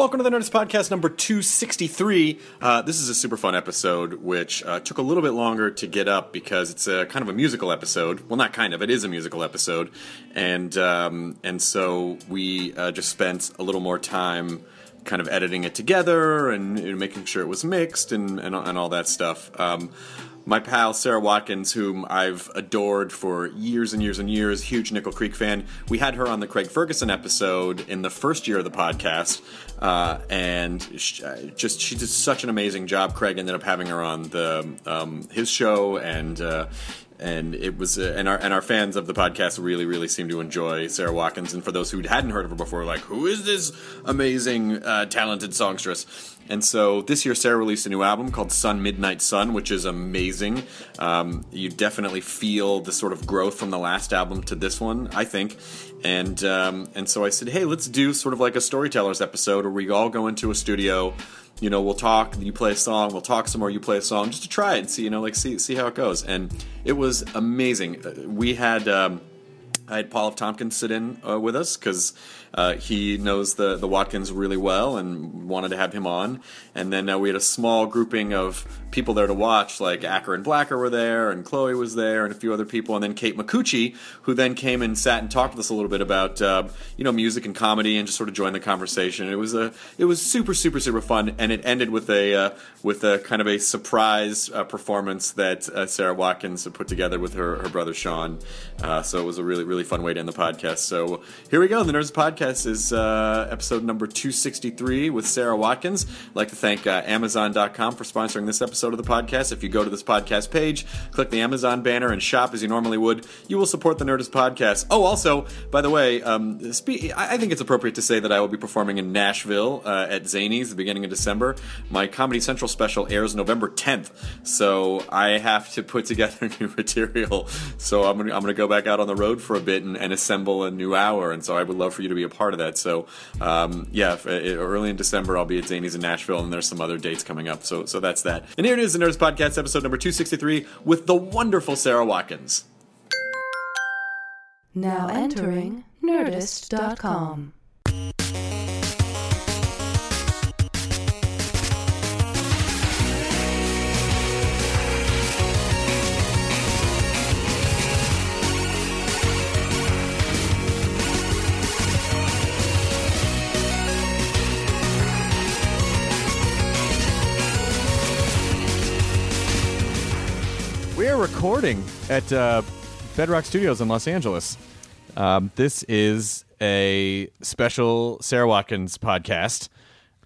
Welcome to the Nerdist Podcast number 263. Uh, this is a super fun episode, which uh, took a little bit longer to get up because it's a kind of a musical episode. Well, not kind of, it is a musical episode. And, um, and so we uh, just spent a little more time kind of editing it together and, making sure it was mixed and, and, and all that stuff. Um, my pal Sara Watkins, whom I've adored for years and years and years, huge Nickel Creek fan. We had her on the Craig Ferguson episode in the first year of the podcast, uh, and sh- uh, just she did such an amazing job. Craig ended up having her on the um, his show, and uh, and it was uh, and our and our fans of the podcast really really seem to enjoy Sara Watkins. And for those who hadn't heard of her before, like who is this amazing uh, talented songstress? And so this year, Sarah released a new album called Sun Midnight Sun, which is amazing. Um, you definitely feel the sort of growth from the last album to this one, I think. And um, and so I said, hey, let's do sort of like a storytellers episode where we all go into a studio. You know, we'll talk. You play a song. We'll talk some more. You play a song, just to try it and see. You know, like see see how it goes. And it was amazing. We had. Um, I had Paul F. Tompkins sit in uh, with us because uh, he knows the, the Watkins really well and wanted to have him on. And then uh, we had a small grouping of people there to watch, like Acker and Blacker were there, and Chloe was there, and a few other people. And then Kate Micucci, who then came and sat and talked with us a little bit about uh, you know music and comedy and just sort of joined the conversation. It was a it was super super super fun, and it ended with a uh, with a kind of a surprise uh, performance that uh, Sara Watkins had put together with her her brother Sean. So it was a really really fun way to end the podcast. So here we go. The Nerdist Podcast is uh, episode number 263 with Sara Watkins. I'd like to thank uh, Amazon.com for sponsoring this episode of the podcast. If you go to this podcast page, click the Amazon banner and shop as you normally would, you will support the Nerdist Podcast. Oh, also, by the way, um, spe- I think it's appropriate to say that I will be performing in Nashville uh, at Zanies the beginning of December. My Comedy Central special airs November 10th, so I have to put together new material. So I'm I'm gonna go back out on the road for a bit and, and assemble a new hour, and so I would love for you to be a part of that. So um, yeah, if, uh, early in December I'll be at Zanies in Nashville, and there's some other dates coming up. So so that's that. And here it is, the Nerdist Podcast, episode number 263, with the wonderful Sara Watkins. Now entering Nerdist.com. recording at uh, Bedrock Studios in Los Angeles. Um, this is a special Sara Watkins podcast.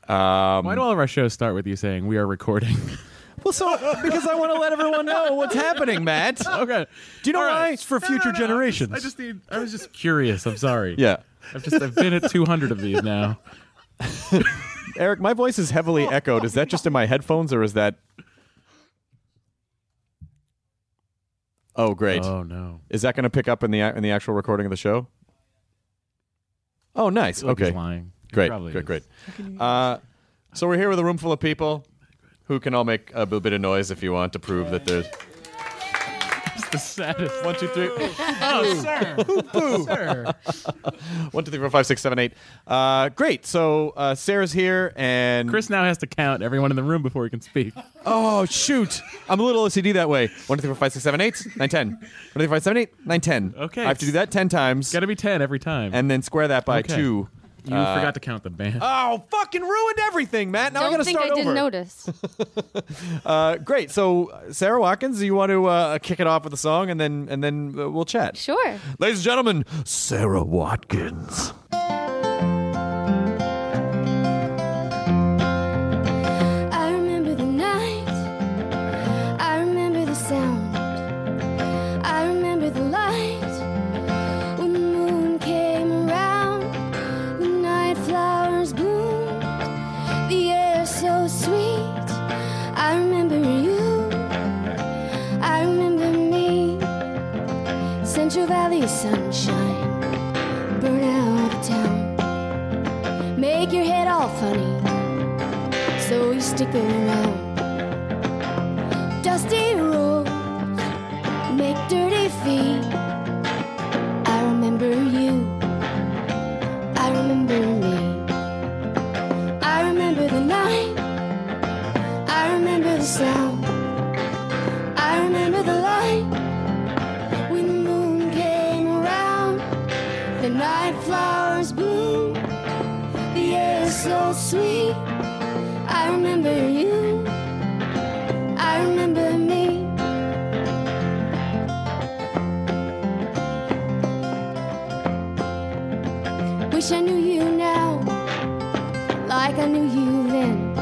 Um, Why do all of our shows start with you saying we are recording? well, so because I want to let everyone know what's happening, Matt. okay. Do you know All right. why? It's for future No, no, no, generations. I just, I just need. I was just curious. I'm sorry. yeah, I've just. I've been at 200 of these now. Eric, my voice is heavily echoed. Is that just in my headphones, or is that? Oh, great. Oh no. Is that going to pick up in the in the actual recording of the show? Oh, nice. Look, he's Okay, lying. He great, probably great, is. great. Uh, so we're here with a room full of people who can all make a bit of noise if you want to prove that there's It's the saddest. one, two, three, Oh, sir. sir. one, two, three, four, five, six, seven, eight. Uh, great. So uh, Sara's here, and Chris now has to count everyone in the room before he can speak. Oh shoot! I'm a little OCD that way. One, two, three, four, five, six, seven, eight, nine, ten. One, two, three, four, five, seven, eight, nine, ten. Okay. I have to do that ten times, Got to be 10 every time. and then square that by Okay. two You forgot to count the band. Oh, fucking ruined everything, Matt. Now I Don't gotta think start I didn't over. notice. Uh, great. So, uh, Sara Watkins, do you want to uh, kick it off with a song, and then and then uh, we'll chat. Sure. Ladies and gentlemen, Sara Watkins. Central Valley sunshine. Burn out of town. Make your head all funny so you stick around. Dusty roads make dirty feet. I remember you. I remember me. I remember the night. I remember the sound. I remember the light so sweet. I remember you. I remember me. Wish I knew you now, like I knew you then.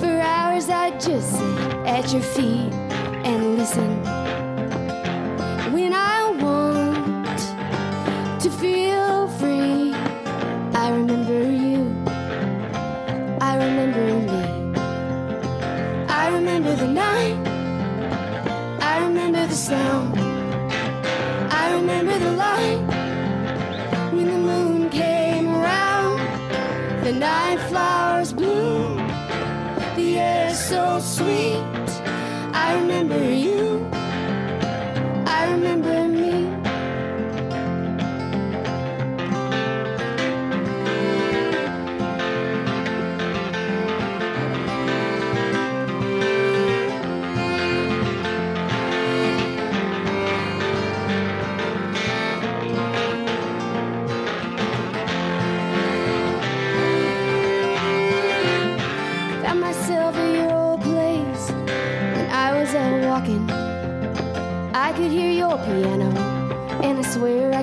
For hours I'd just sit at your feet and listen.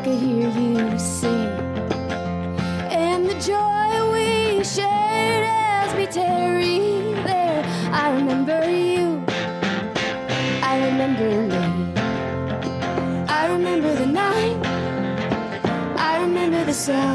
Could hear you sing. And the joy we shared as we tarried there. I remember you. I remember me. I remember the night. I remember the sound.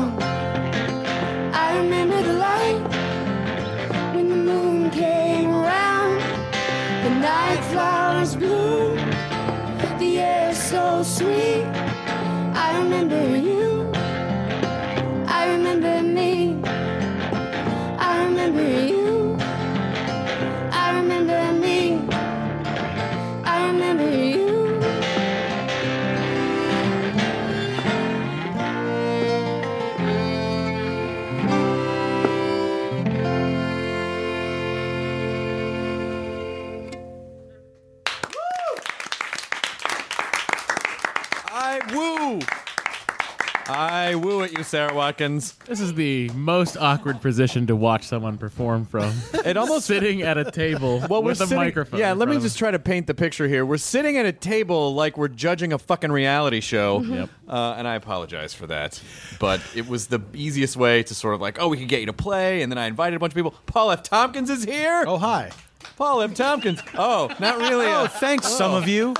Sara Watkins. This is the most awkward position to watch someone perform from. It almost sitting at a table Well, with a sitting, microphone. Yeah, let me just try to paint the picture here. We're sitting at a table like we're judging a fucking reality show. Yep. Uh, and I apologize for that. But it was the easiest way to sort of like, oh, we could get you to play. And then I invited a bunch of people. Paul F. Tompkins is here. Oh, hi. Paul M. Tompkins. Oh, not really. Oh, a- thanks, some of you.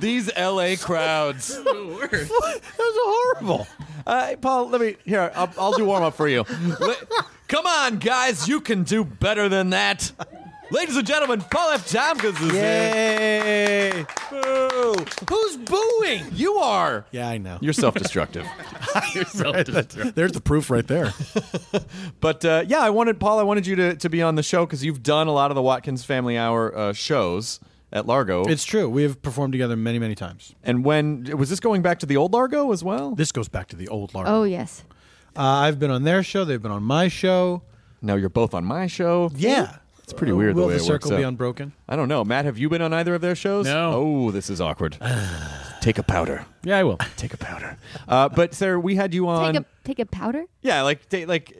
these LA crowds. That was horrible. Uh, Paul, let me here. I'll, I'll do warm up for you. Come on, guys, you can do better than that. Ladies and gentlemen, Paul F. Tompkins is here. Yay. Boo. Who's booing? You are. Yeah, I know. You're self-destructive. There's the proof right there. but uh, yeah, I wanted Paul. I wanted you to, to be on the show because you've done a lot of the Watkins Family Hour uh, shows at Largo. It's true. We have performed together many, many times. and when was this going back to the old Largo as well? This goes back to the old Largo. Oh, yes. Uh, I've been on their show. They've been on my show. Now you're both on my show. Yeah. It's pretty weird Will the way the it circle works be out. unbroken? I don't know. Matt, have you been on either of their shows? No. Oh, this is awkward. Take a powder. Yeah, I will. Take a powder. Uh, but Sara, we had you on. Take a take a powder. yeah, like take like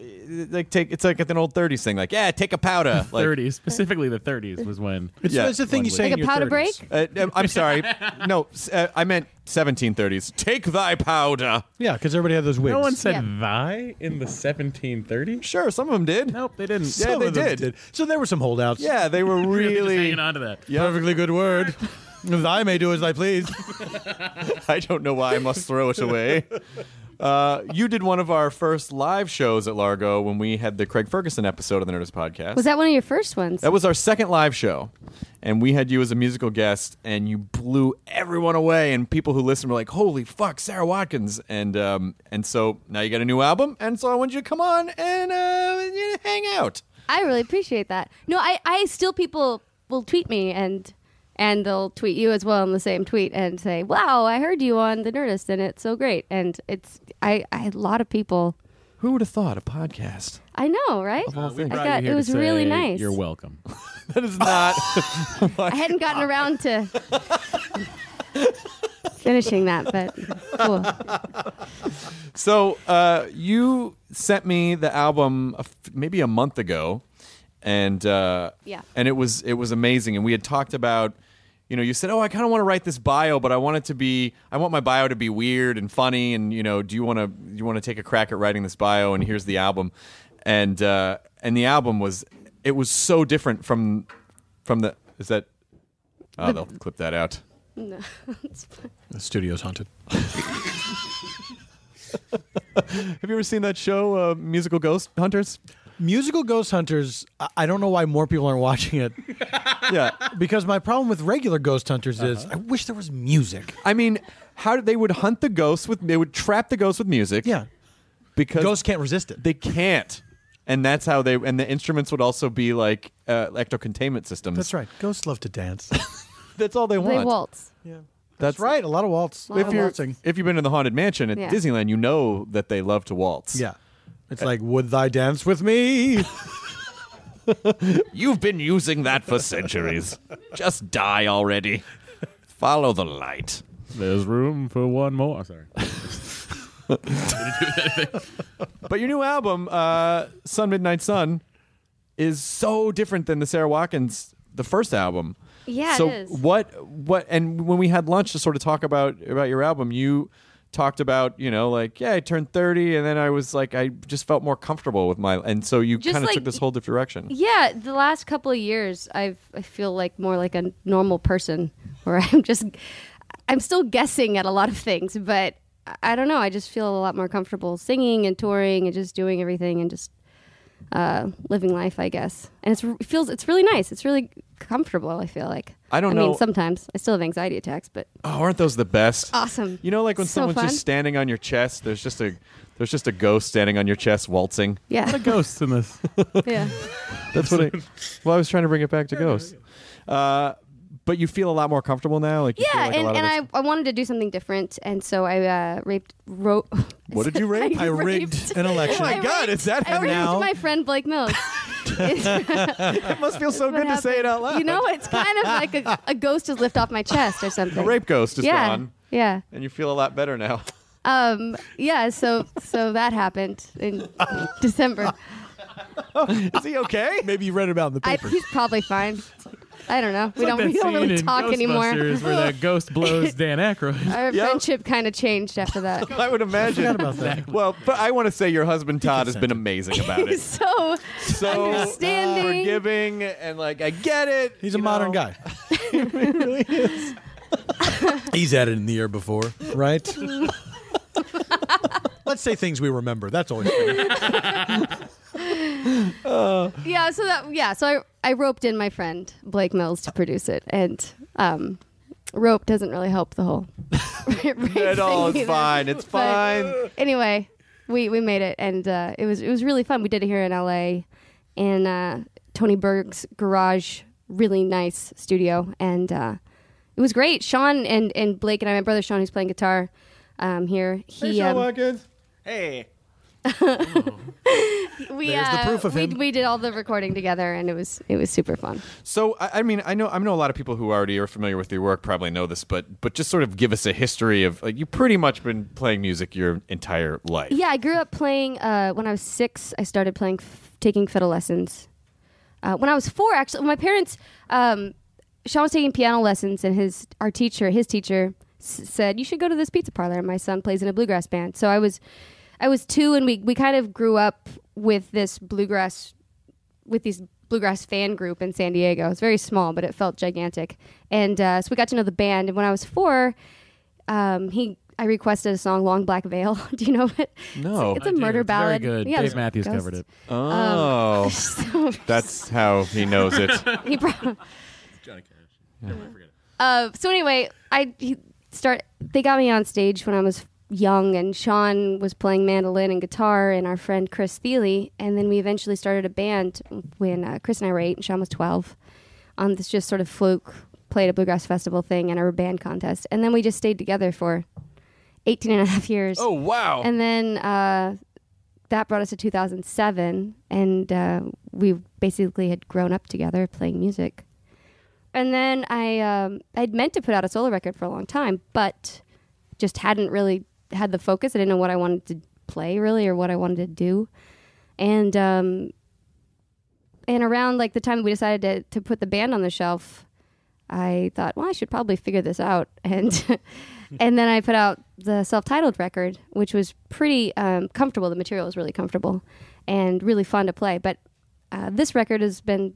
like take. It's like an old '30s thing. Like yeah, take a powder. Like, 30s, specifically the 30s was when. It's, Yeah. it's the thing you say Like in a your powder 30s. break? Uh, I'm sorry. No, uh, I meant 1730s. Take thy powder. Yeah, because everybody had those wigs. No one said Yeah. thy in the 1730s. Sure, some of them did. Nope, they didn't. Yeah, Some they of them did. So there were some holdouts. Yeah, they were Really just hanging on to that. Perfectly good word. Thy may do as I please. I don't know why I must throw it away. Uh, you did one of our first live shows at Largo when we had the Craig Ferguson episode of the Nerdist podcast. Was that one of your first ones? That was our second live show, and we had you as a musical guest, and you blew everyone away. And people who listened were like, "Holy fuck, Sara Watkins!" And um, and so now you got a new album, and so I want you to come on and uh, hang out. I really appreciate that. No, I, I still people will tweet me and and they'll tweet you as well in the same tweet and say, "Wow, I heard you on the Nerdist and it's so great." And it's I I a lot of people. Who would have thought a podcast? I know, right? Uh, we I brought got here it to was really say nice. You're welcome. That is not. I hadn't gotten around to finishing that, but cool. So uh, you sent me the album a f- maybe a month ago, and uh, Yeah. and it was it was amazing. And we had talked about, you know, you said, "Oh, I kind of want to write this bio, but I want it to be, I want my bio to be weird and funny." And you know, do you want to do you want to take a crack at writing this bio? And here's the album, and uh, and the album was it was so different from from the is that. Oh, they'll clip that out. No, it's fine. The studio's haunted. Have you ever seen that show, uh, Musical Ghost Hunters? Musical Ghost Hunters, I- I don't know why more people aren't watching it. Yeah. Because my problem with regular Ghost Hunters is I wish there was music. I mean, how did they would hunt the ghosts with they would trap the ghosts with music. Yeah. because Ghosts can't resist it. they can't, and that's how they and the instruments would also be like uh, electro containment systems. That's right. Ghosts love to dance. That's all they want. They waltz. Yeah. That's right. A lot of waltz. Lot If of you're waltzing. if you've been to the haunted mansion at Yeah. Disneyland, you know that they love to waltz. Yeah. It's like, would thy dance with me? You've been using that for centuries. Just die already. Follow the light. There's room for one more. Sorry. But your new album, uh, Sun Midnight Sun, is so different than the Sara Watkins the first album. Yeah, it so is. what what and when we had lunch to sort of talk about about your album, you talked about, you know, like, yeah, I turned 30 and then I was like I just felt more comfortable with my and so you Just kind of like- took this whole different direction. Yeah, the last couple of years, I've I feel like more like a normal person, where I'm just I'm still guessing at a lot of things, but I don't know. I just feel a lot more comfortable singing and touring and just doing everything and just uh, living life, I guess. And it's, it feels it's really nice. It's really comfortable. I feel like. I don't I know- mean, sometimes I still have anxiety attacks, but Oh, aren't those the best? awesome. You know like when So someone's fun. just standing on your chest, there's just a there's just a ghost standing on your chest waltzing. yeah, Ghosts in this. yeah. That's what I. Well, I was trying to bring it back to ghosts. Uh, but you feel a lot more comfortable now. Like you feel Yeah, like a and, lot and of I, I wanted to do something different, and so I uh, raped wrote. What did you rape? I rigged an election. Oh my God, is that I raped now? my friend Blake Mills. It must feel so good to say it out loud. You know, it's kind of like a, a ghost has lifted off my chest or something. a rape ghost is yeah, gone, yeah, and you feel a lot better now. um, yeah. So, so that happened in December. is he okay? Maybe you read about it in the I, paper. he's probably fine. I don't know. We Like don't. We that don't really in talk anymore. Where that ghost blows Dan Aykroyd. Our Yep. friendship kind of changed after that. I would imagine. about that. Well, but I want to say your husband Todd has been amazing about He's it. so So understanding. forgiving and like I get it. He's a you modern know. guy. He's had it in the year before, right? Let's say things we remember. That's always good. yeah. So that yeah. So I I roped in my friend Blake Mills to produce it, and um, rope doesn't really help the whole. At all, it's either. fine. It's But fine. Anyway, we we made it, and uh, it was it was really fun. We did it here in L.A. in uh, Tony Berg's garage, really nice studio, and uh, it was great. Sean and and Blake and I, my brother Sean, who's playing guitar um, here. He um, Watkins. Hey. we There's the uh, proof of we, him. we did all the recording together, and it was it was super fun. So I, I mean, I know I know a lot of people who already are familiar with your work probably know this, but but just sort of give us a history of like you pretty much been playing music your entire life. Yeah, I grew up playing. Uh, when I was six, I started playing, f- taking fiddle lessons. Uh, when I was four, actually, my parents, um, Sean was taking piano lessons, and his our teacher, his teacher, s- said you should go to this pizza parlor. And my son plays in a bluegrass band, so I was, I was two, and we we kind of grew up with this bluegrass, with these bluegrass fan group in San Diego. It was very small, but it felt gigantic, and uh, so we got to know the band. And when I was four, um, he. I requested a song, "Long Black Veil." Do you know it? No. it's, it's a I do. murder It's very good. Yeah, Dave Matthews ghosts. covered it. Oh, So- that's how he knows it. he brought. Uh, so anyway, I he start. They got me on stage when I was young, and Sean was playing mandolin and guitar, and our friend Chris Thile, and then we eventually started a band when uh, Chris and I were eight, and Sean was twelve. On this just sort of fluke, played a bluegrass festival thing and a band contest, and then we just stayed together for 18 and a half years. Oh wow! And then uh, that brought us to 2007, and uh, we basically had grown up together playing music. And then I um, I'd meant to put out a solo record for a long time, but just hadn't really had the focus. I didn't know what I wanted to play really or what I wanted to do. And um, and around like the time we decided to to put the band on the shelf, I thought, well, I should probably figure this out. And and then I put out the self-titled record, which was pretty um, comfortable. The material was really comfortable and really fun to play. But uh, this record has been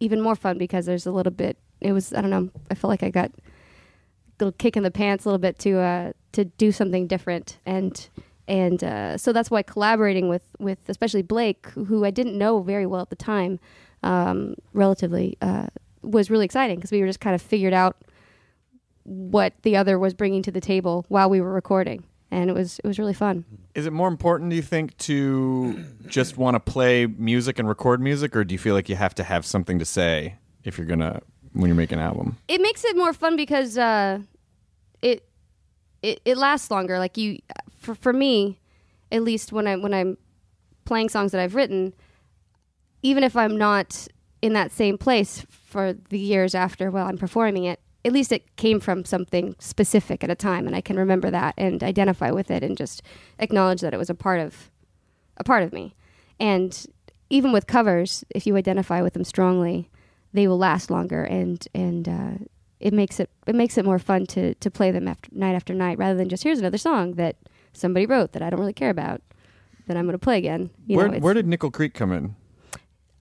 even more fun because there's a little bit. It was I don't know. I feel like I got a little kick in the pants a little bit to uh, to do something different and. And uh, so that's why collaborating with, with especially Blake, who I didn't know very well at the time, um, relatively, uh, was really exciting because we were just kind of figured out what the other was bringing to the table while we were recording, and it was it was really fun. Is it more important, do you think, to just want to play music and record music, or do you feel like you have to have something to say if you're gonna when you're making an album? It makes it more fun because uh, it it it lasts longer. Like you, for for me, at least when I when I'm playing songs that I've written, even if I'm not in that same place for the years after while I'm performing it, at least it came from something specific at a time, and I can remember that and identify with it and just acknowledge that it was a part of a part of me. And even with covers, if you identify with them strongly, they will last longer, and and uh, it makes it it makes it more fun to to play them after night after night, rather than just here's another song that somebody wrote that I don't really care about that I'm going to play again. You where know, where did Nickel Creek come in?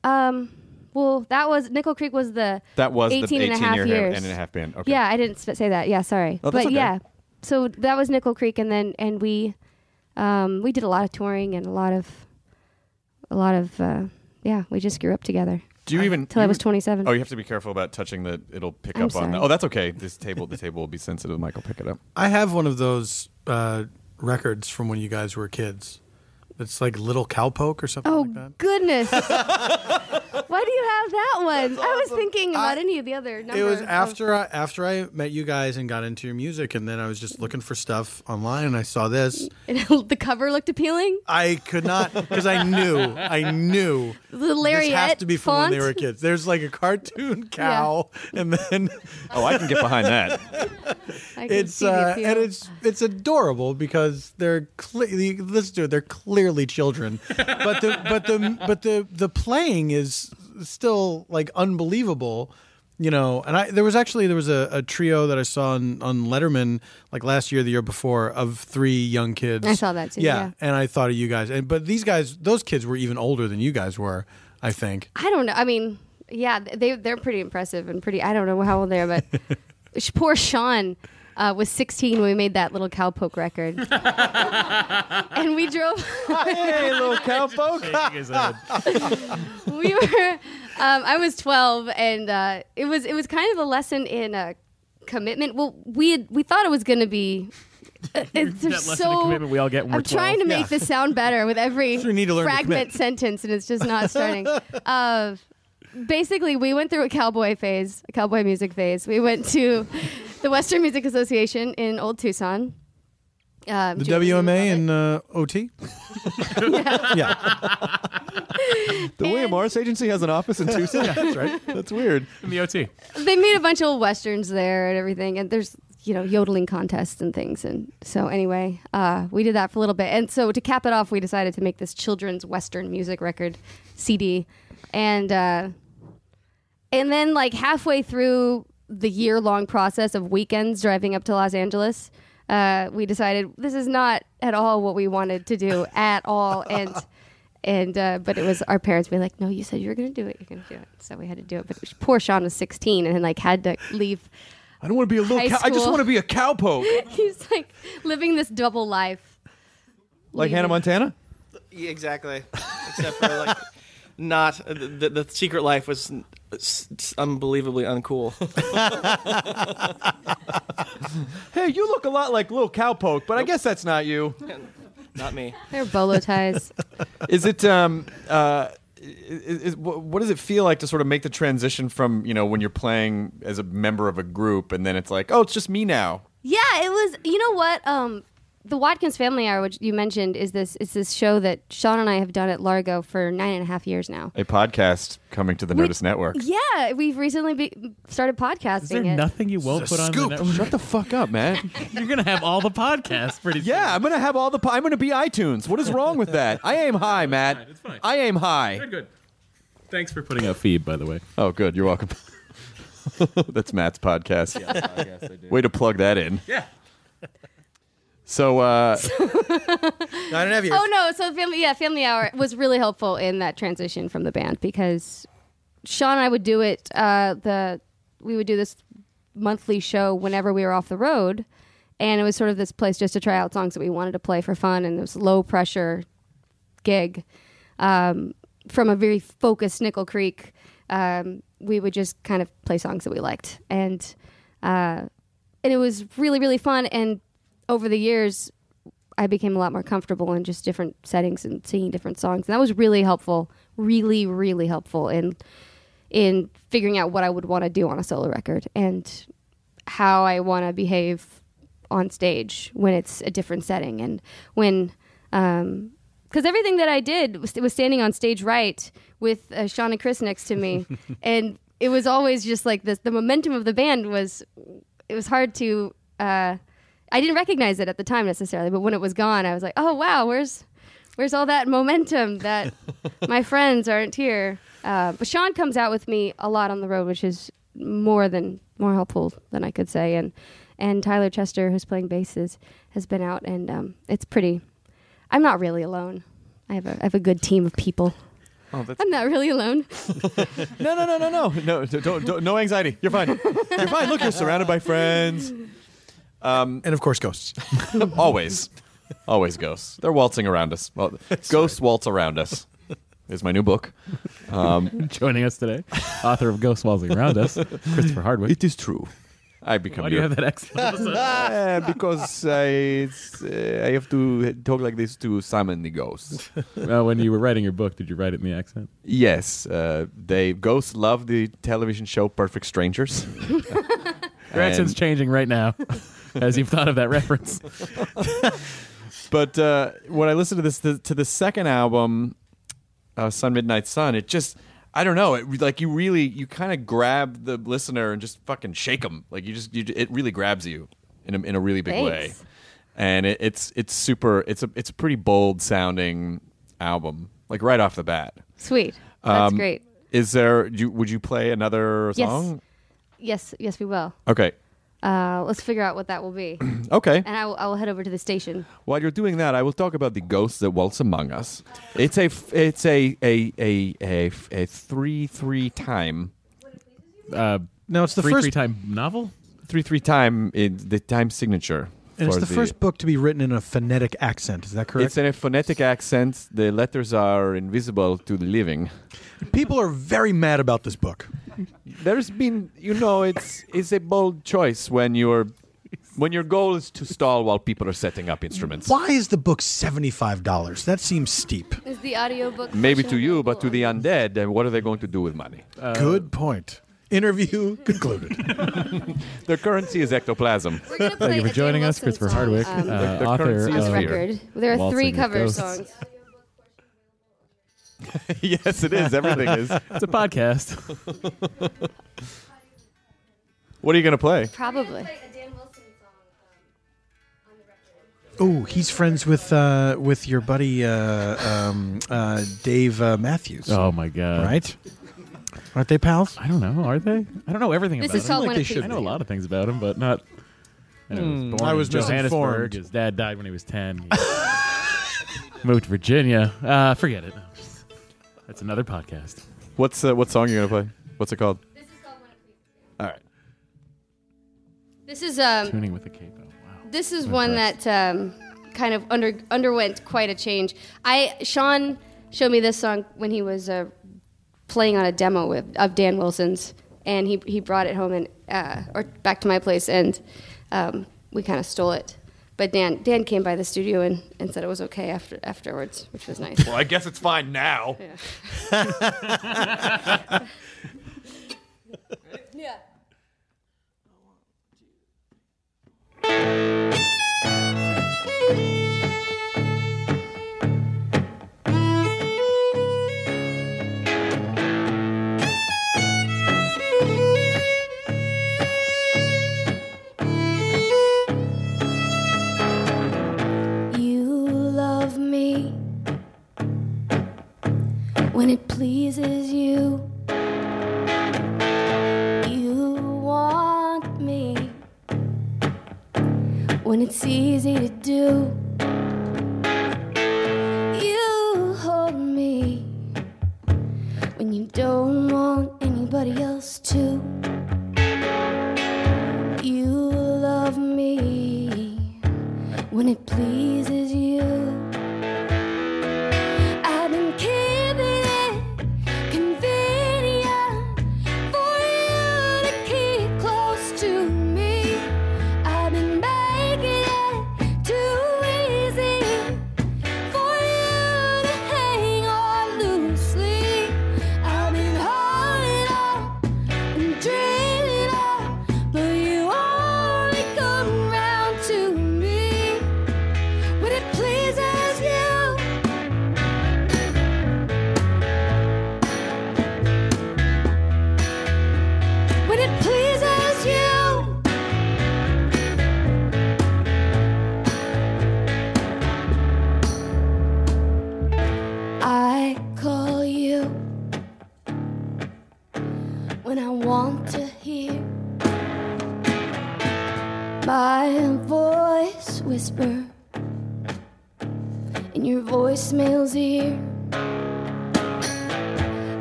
um, well, that was Nickel Creek was the That was 18 the and a half year years. and a half band. Okay. Yeah, I didn't say that. Yeah, sorry. Oh, but okay. yeah, so that was Nickel Creek, and then and we um, we did a lot of touring and a lot of a lot of uh, yeah. We just grew up together. Do you even till I was 27. Oh, you have to be careful about touching the. It'll pick I'm up on. sorry. Oh, that's okay. This table, the table will be sensitive. Michael, pick it up. I have one of those uh, records from when you guys were kids. It's like Little Cowpoke or something Oh like that. goodness! Why do you have that one? I was thinking about any of the other. Number It was of- after I, after I met you guys and got into your music, and then I was just looking for stuff online, and I saw this. the cover looked appealing. I could not because I knew I knew The lariat this has to be from when they were kids. There's like a cartoon cow, and then Oh, I can get behind that. It's uh, and it's it's adorable because they're clearly let's do it. They're clearly children, but the but the but the the playing is still like unbelievable. You know, and I there was actually there was a, a trio that I saw on, on Letterman like last year, the year before, of three young kids. I saw that too, yeah. and I thought of you guys, and but these guys, those kids were even older than you guys were. I think. I don't know. I mean, yeah, they they're pretty impressive and pretty. I don't know how old they are, but poor Sean uh, was 16 when we made that little cowpoke record, and we drove. hey, little cowpoke. Shaking his we were. Um, I was 12, and uh, it was it was kind of a lesson in uh, commitment. Well, we had, we thought it was going to be. uh, It's That lesson so. of commitment we all get when we're I'm trying to 12. make this sound better with every So you need to learn to fragment sentence, and it's just not starting. uh, basically, we went through a cowboy phase, a cowboy music phase. We went to the Western Music Association in Old Tucson, Um, The Julie WMA loved and uh, OT. yeah, The William Morris Agency has an office in Tucson. That's right. That's weird. In the OT. they made a bunch of westerns there and everything and there's you know yodeling contests and things and so anyway uh, we did that for a little bit and so to cap it off we decided to make this children's western music record cd and uh, and then like halfway through the year long process of weekends driving up to los angeles uh, we decided this is not at all what we wanted to do at all and and uh, but it was our parents being like, "No, you said you were going to do it. You're going to do it." So we had to do it. But poor Sean was 16 and like had to leave. I don't want to be a little. Cow- I just want to be a cowpoke, He's like living this double life. like Leaving. Hannah Montana. Yeah, exactly. Except for like, not uh, the, the secret life was s- s- unbelievably uncool. Hey, you look a lot like little cowpoke, but I guess that's not you. not me. They're bolo ties. Is it um uh is, is, what does it feel like to sort of make the transition from you know when you're playing as a member of a group and then it's like oh it's just me now yeah, it was. You know what? Um, the Watkins Family Hour, which you mentioned, is this is this show that Sean and I have done at Largo for nine and a half years now. a podcast coming to the We- Nerdist Network. Yeah, we've recently be- started podcasting Is there it. nothing you won't put on the network? Shut the fuck up, man. You're gonna have all the podcasts pretty soon. yeah, I'm gonna have all the. Po- I'm gonna be iTunes. What is wrong with that? I aim high, Matt. It's fine. I aim high. Good, good. Thanks for putting out feed, by the way. Oh, good. You're welcome. That's Matt's podcast. Way to plug that in. Yeah. Nine So, uh, and a half years. Oh no! So family, yeah, family hour was really helpful in that transition from the band because Sean and I would do it. Uh, the we would do this monthly show whenever we were off the road, and it was sort of this place just to try out songs that we wanted to play for fun, and it was low pressure gig um, from a very focused Nickel Creek. Um, we would just kind of play songs that we liked, and uh, and it was really really fun. And over the years, I became a lot more comfortable in just different settings and singing different songs. And that was really helpful, really, really helpful in in figuring out what I would want to do on a solo record and how I want to behave on stage when it's a different setting and when because everything that I did was, was standing on stage right with uh, Sean and Chris next to me, and it was always just like this. The momentum of the band was it was hard to. Uh, I didn't recognize it at the time necessarily, but when it was gone, I was like, "Oh wow, where's where's all that momentum that my friends aren't here?" Uh, but Sean comes out with me a lot on the road, which is more than more helpful than I could say, and and Tyler Chester, who's playing basses, has been out, and um, it's pretty. I'm not really alone. I have a I have a good team of people. oh, that's, I'm not really alone. no, no, no, no, no, no, don't, don't, no anxiety. You're fine. You're fine. Look, you're surrounded by friends. And of course, ghosts. Always, always ghosts. They're waltzing around us. Well, ghosts waltz around us. Is my new book. Joining us today, author of Ghost Waltzing Around Us, Christopher Hardwick. It is true. I become. Why do you your- have that accent? Uh, because I, it's, uh, I have to talk like this to summon the ghosts. well, when you were writing your book, did you write it in the accent? yes, uh, they ghosts love the television show Perfect Strangers. Your accent's And- changing right now, as you've thought of that reference. But uh, when I listened to this to, to the second album, uh, Sun Midnight Sun, it just I don't know. It like you really you kind of grab the listener and just fucking shake them. Like you just you, it really grabs you in a, in a really big way. And it, it's it's super. It's a it's a pretty bold sounding album. Like right off the bat. Sweet. That's Um, great. Is there? Do you, would you play another song? Yes. song? Yes, yes, we will. Okay. Uh, let's figure out what that will be, Okay. and I will, I will head over to the station. While you're doing that, I will talk about the ghosts that waltz among us. It's a f- it's a a a a, a three three time Uh, No, it's the free first, free time novel. three three time in the time signature. and it's for the, first book to be written in a phonetic accent. Is that correct? It's in a phonetic accent. The letters are invisible to the living. People are very mad about this book. There's been, you know, it's it's a bold choice when your when your goal is to stall while people are setting up instruments. Why is the book seventy five dollars? That seems steep. Is the audiobook Maybe to you, but to the undead, then what are they going to do with money? Good point. Interview concluded. Their currency is ectoplasm. We're gonna play Thank you for a Dan joining us, Wilson Christopher song, Hardwick, um, uh, The author currency is on of fear. record. There are Waltzing three with cover Ghosts. songs. yes, it is. Everything is. It's a podcast. What are you gonna play? Probably. Oh, he's friends with uh, with your buddy uh, um, uh, Dave uh, Matthews, oh my god! right? Aren't they pals? I don't know. Are they? I don't know everything This about is him. like they should I know a lot of things about him, but not. I, know he Hmm, was born I was in Johannesburg. misinformed. His dad died when he was ten. He moved to Virginia. Uh, forget it. That's another podcast. What's uh, what song are you gonna play? What's it called? All right. This is um Tuning with a capo. Wow. this is one that um, kind of under underwent quite a change. I Sean showed me this song when he was uh, playing on a demo with, of Dan Wilson's, and he he brought it home and uh, or back to my place, and um, we kind of stole it. But Dan Dan came by the studio and, and said it was okay after afterwards, which was nice. Well, I guess it's fine now. yeah. You when it pleases you. You want me when it's easy to do. You hold me when you don't want anybody else to. You love me when it pleases you. My voice whisper in your voicemail's ear.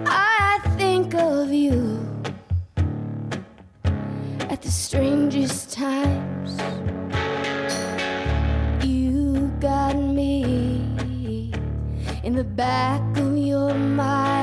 I think of you at the strangest times. You got me in the back of your mind.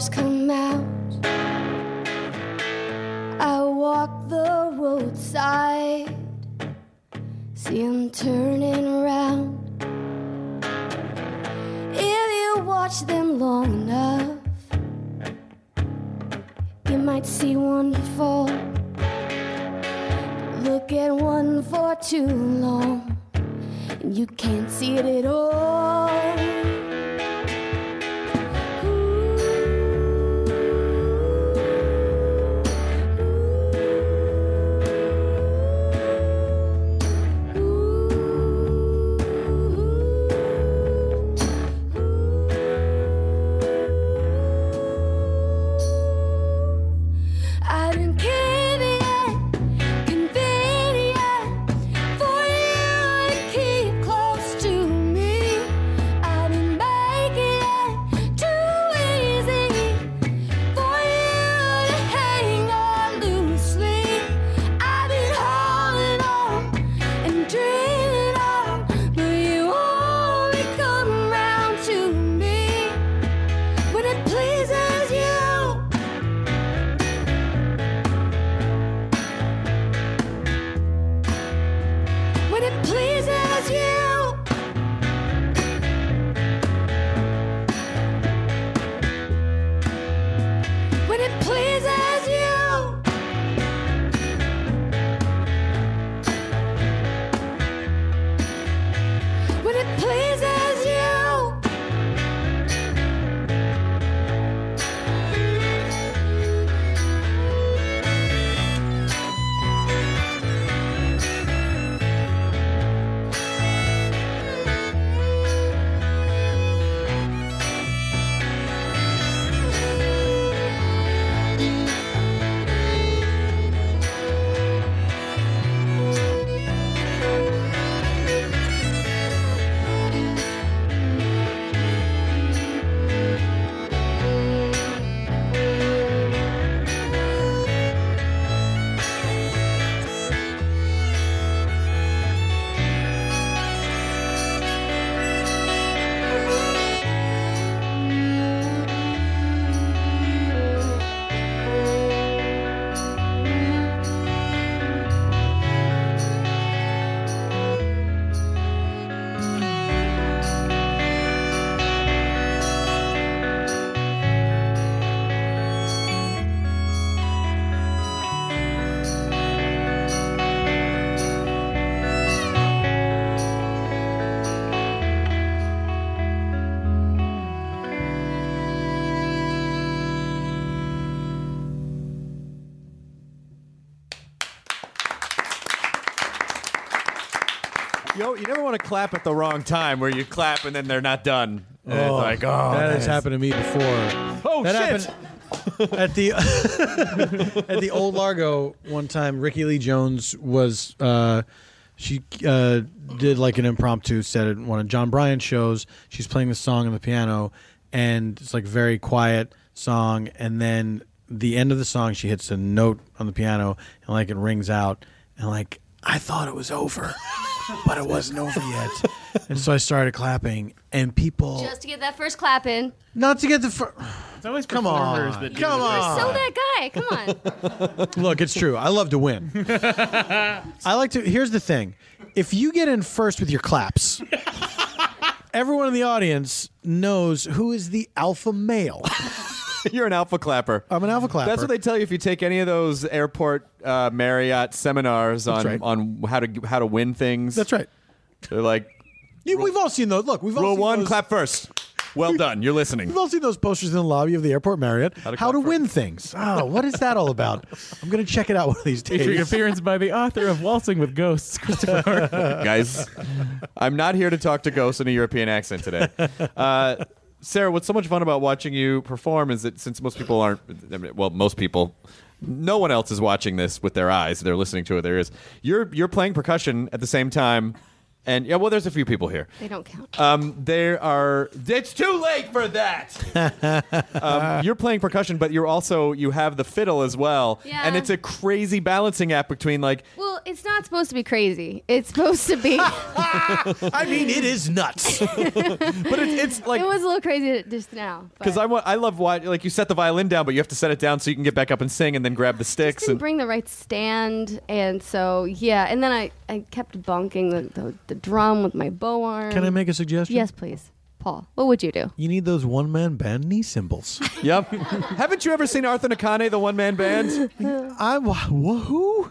Stars come want to clap at the wrong time where you clap and then they're not done. And it's Oh, like, oh, that has happened to me before. Oh, that shit. happened at the at the old Largo one time. Rickie Lee Jones was uh, she uh, did like an impromptu set at one of Jon Brion's shows. She's playing the song on the piano, and it's like very quiet song, and then the end of the song she hits a note on the piano and like it rings out, and like I thought it was over, but it wasn't over yet, and so I started clapping, and people Just to get that first clap in. not to get the fir- It's always Come performers on. that do Come the on. So that guy, come on. Look, it's true. I love to win. I like to. Here's the thing: if you get in first with your claps, everyone in the audience knows who is the alpha male. You're an alpha clapper. I'm an alpha clapper. That's what they tell you if you take any of those airport uh, Marriott seminars on right. on how to how to win things. That's right. They're like You, we've all seen those. Look, we've all rule seen one, those, clap first. Well done. You're listening. We've all seen those posters in the lobby of the airport Marriott. How to to, win things. Oh, what is that all about? I'm going to check it out one of these Featuring days. appearance by the author of Waltzing with Ghosts, Christopher Hart. guys. I'm not here to talk to ghosts in a European accent today. Uh, Sara, what's so much fun about watching you perform is that since most people aren't, well, most people, no one else is watching this with their eyes; they're listening to it There is. You're you're playing percussion at the same time, and yeah, well, there's a few people here. They don't count. Um, there are. It's too late for that. um, you're playing percussion, but you're also you have the fiddle as well, Yeah. and it's a crazy balancing act between like Well, it's not supposed to be crazy. It's supposed to be. I mean, it is nuts. but it's, it's like it was a little crazy just now. Because I want, I love why like you set the violin down, but you have to set it down so you can get back up and sing, and then grab the sticks. didn't And bring the right stand, and so yeah, and then I, I kept bunking the, the, the drum with my bow arm. Can I make a suggestion? Yes, please. Paul, what would you do? You need those one man band knee cymbals. Yep. Haven't you ever seen Arthur Nakane, the one man band? I who?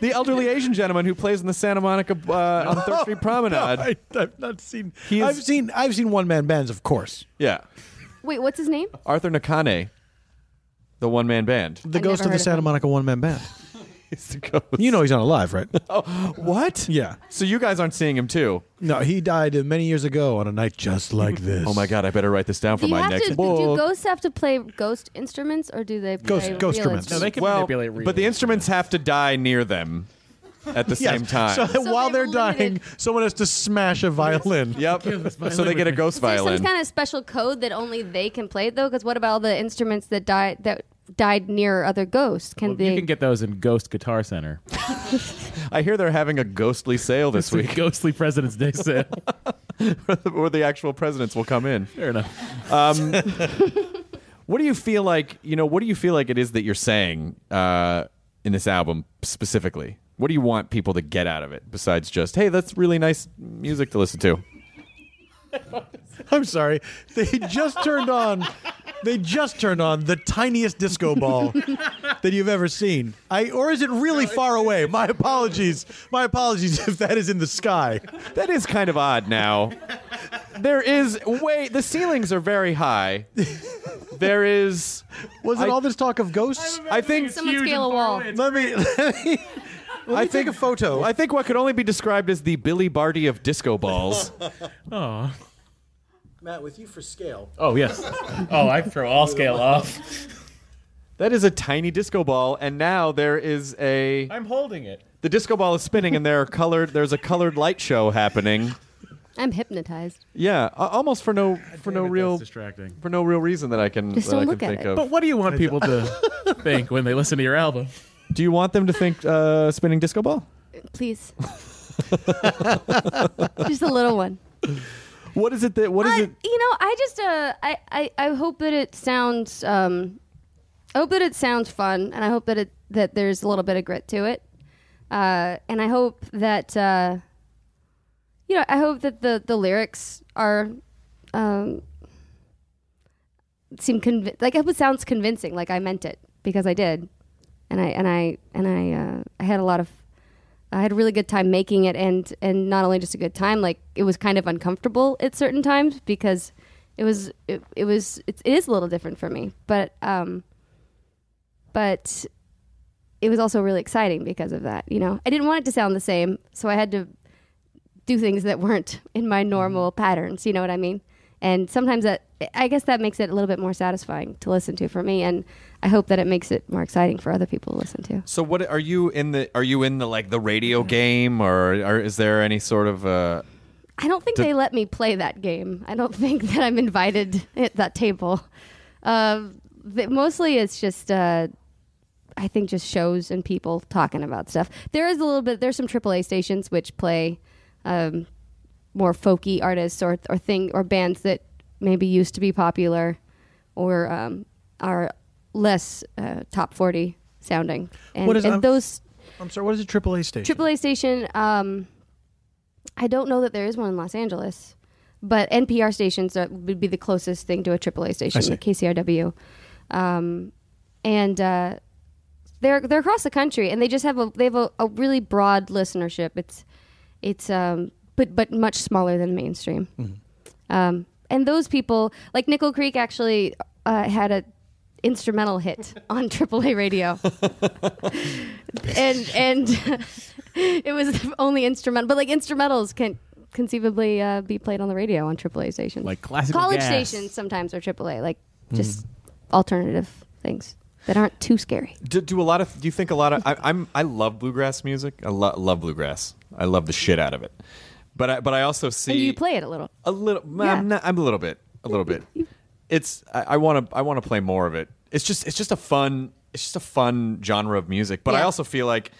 The elderly Asian gentleman who plays in the Santa Monica uh, on Third Street Promenade. I, have not seen. He is- I've seen. I've seen one man bands, of course. Yeah. Wait, what's his name? Arthur Nakane, the one man band. The I've ghost never of heard the of Santa him. Monica one man band. He's the ghost. You know he's not alive, right? Oh, what? Yeah. So you guys aren't seeing him too? No, he died uh, many years ago on a night just like this. Oh my god, I better write this down for Do you my have next to? book. Do ghosts have to play ghost instruments, or do they play ghost real instruments. No, they can well, manipulate real but the instruments have to die near them at the Yes. same time. So, that So while they they're have dying, someone has to smash a violin. yep. So they get a ghost There's violin. some kind of special code that only they can play though. Because what about all the instruments that died that died near other ghosts? Can Well, they? you can get those in Ghost Guitar Center. I hear they're having a ghostly sale this It's a week, ghostly President's Day sale. where the actual presidents will come in. Fair enough. Um, what do you feel like? You know, what do you feel like it is that you're saying uh, in this album specifically? What do you want people to get out of it besides just, hey, that's really nice music to listen to? I'm sorry. They just turned on. They just turned on the tiniest disco ball that you've ever seen. I or is it really far away? My apologies. My apologies if that is in the sky. That is kind of odd now. There is wait, the ceilings are very high. There is Was it I- all this talk of ghosts? I think Someone scale a wall. Let me. Let me, let I me think take a photo. I think what could only be described as the Billy Barty of disco balls. Oh. Matt, with you for scale. Oh yes. Oh, I throw all scale off. that is a tiny disco ball, and now there is a I'm holding it. the disco ball is spinning, and there are colored. There's a colored light show happening. I'm hypnotized. Yeah, a- almost for no for no it, real distracting. for no real reason that I can Just that don't can look at think it. of. But what do you want people to think when they listen to your album? Do you want them to think uh, spinning disco ball? Please. just a little one. What is it that what is it? You know, I just uh, I, I I hope that it sounds um, I hope that it sounds fun, and I hope that it that there's a little bit of grit to it, uh, and I hope that uh, you know I hope that the the lyrics are um, seem convi- like I hope it sounds convincing, like I meant it because I did, and I and I and I uh, I had a lot of I had a really good time making it, and and not only just a good time, like it was kind of uncomfortable at certain times because it was it, it was it, it is a little different for me, but um, but it was also really exciting because of that. You know, I didn't want it to sound the same, so I had to do things that weren't in my normal patterns. You know what I mean? And sometimes that I guess that makes it a little bit more satisfying to listen to for me, and I hope that it makes it more exciting for other people to listen to. So what are you in the are you in the like the radio game or, or is there any sort of uh I don't think Did- they let me play that game. I don't think that I'm invited at that table. Uh, th- mostly it's just, uh, I think, just shows and people talking about stuff. There is a little bit. There's some AAA stations which play um, more folky artists or or thing or bands that maybe used to be popular or um, are less uh, top forty sounding. And, What is- and I'm- those I'm sorry. What is a AAA station? AAA station. Um, I don't know that there is one in Los Angeles, but NPR stations are, would be the closest thing to a AAA station, the KCRW, um, and uh, they're they're across the country, and they just have a they have a, a really broad listenership. It's it's um, but but much smaller than mainstream. Um, and those people, like Nickel Creek, actually uh, had a instrumental hit on AAA radio, and and it was only instrumental. But like instrumentals can conceivably uh, be played on the radio on AAA stations. Like classical college gas. stations sometimes are AAA, like just alternative things that aren't too scary. do, do a lot of do you think a lot of I, I'm I love bluegrass music. I lo- love bluegrass. I love the shit out of it. But I but I also see and you play it a little. a little Yeah. I'm, not, I'm a little bit a little bit. It's I want to I want to play more of it. It's just it's just a fun it's just a fun genre of music. But I also feel like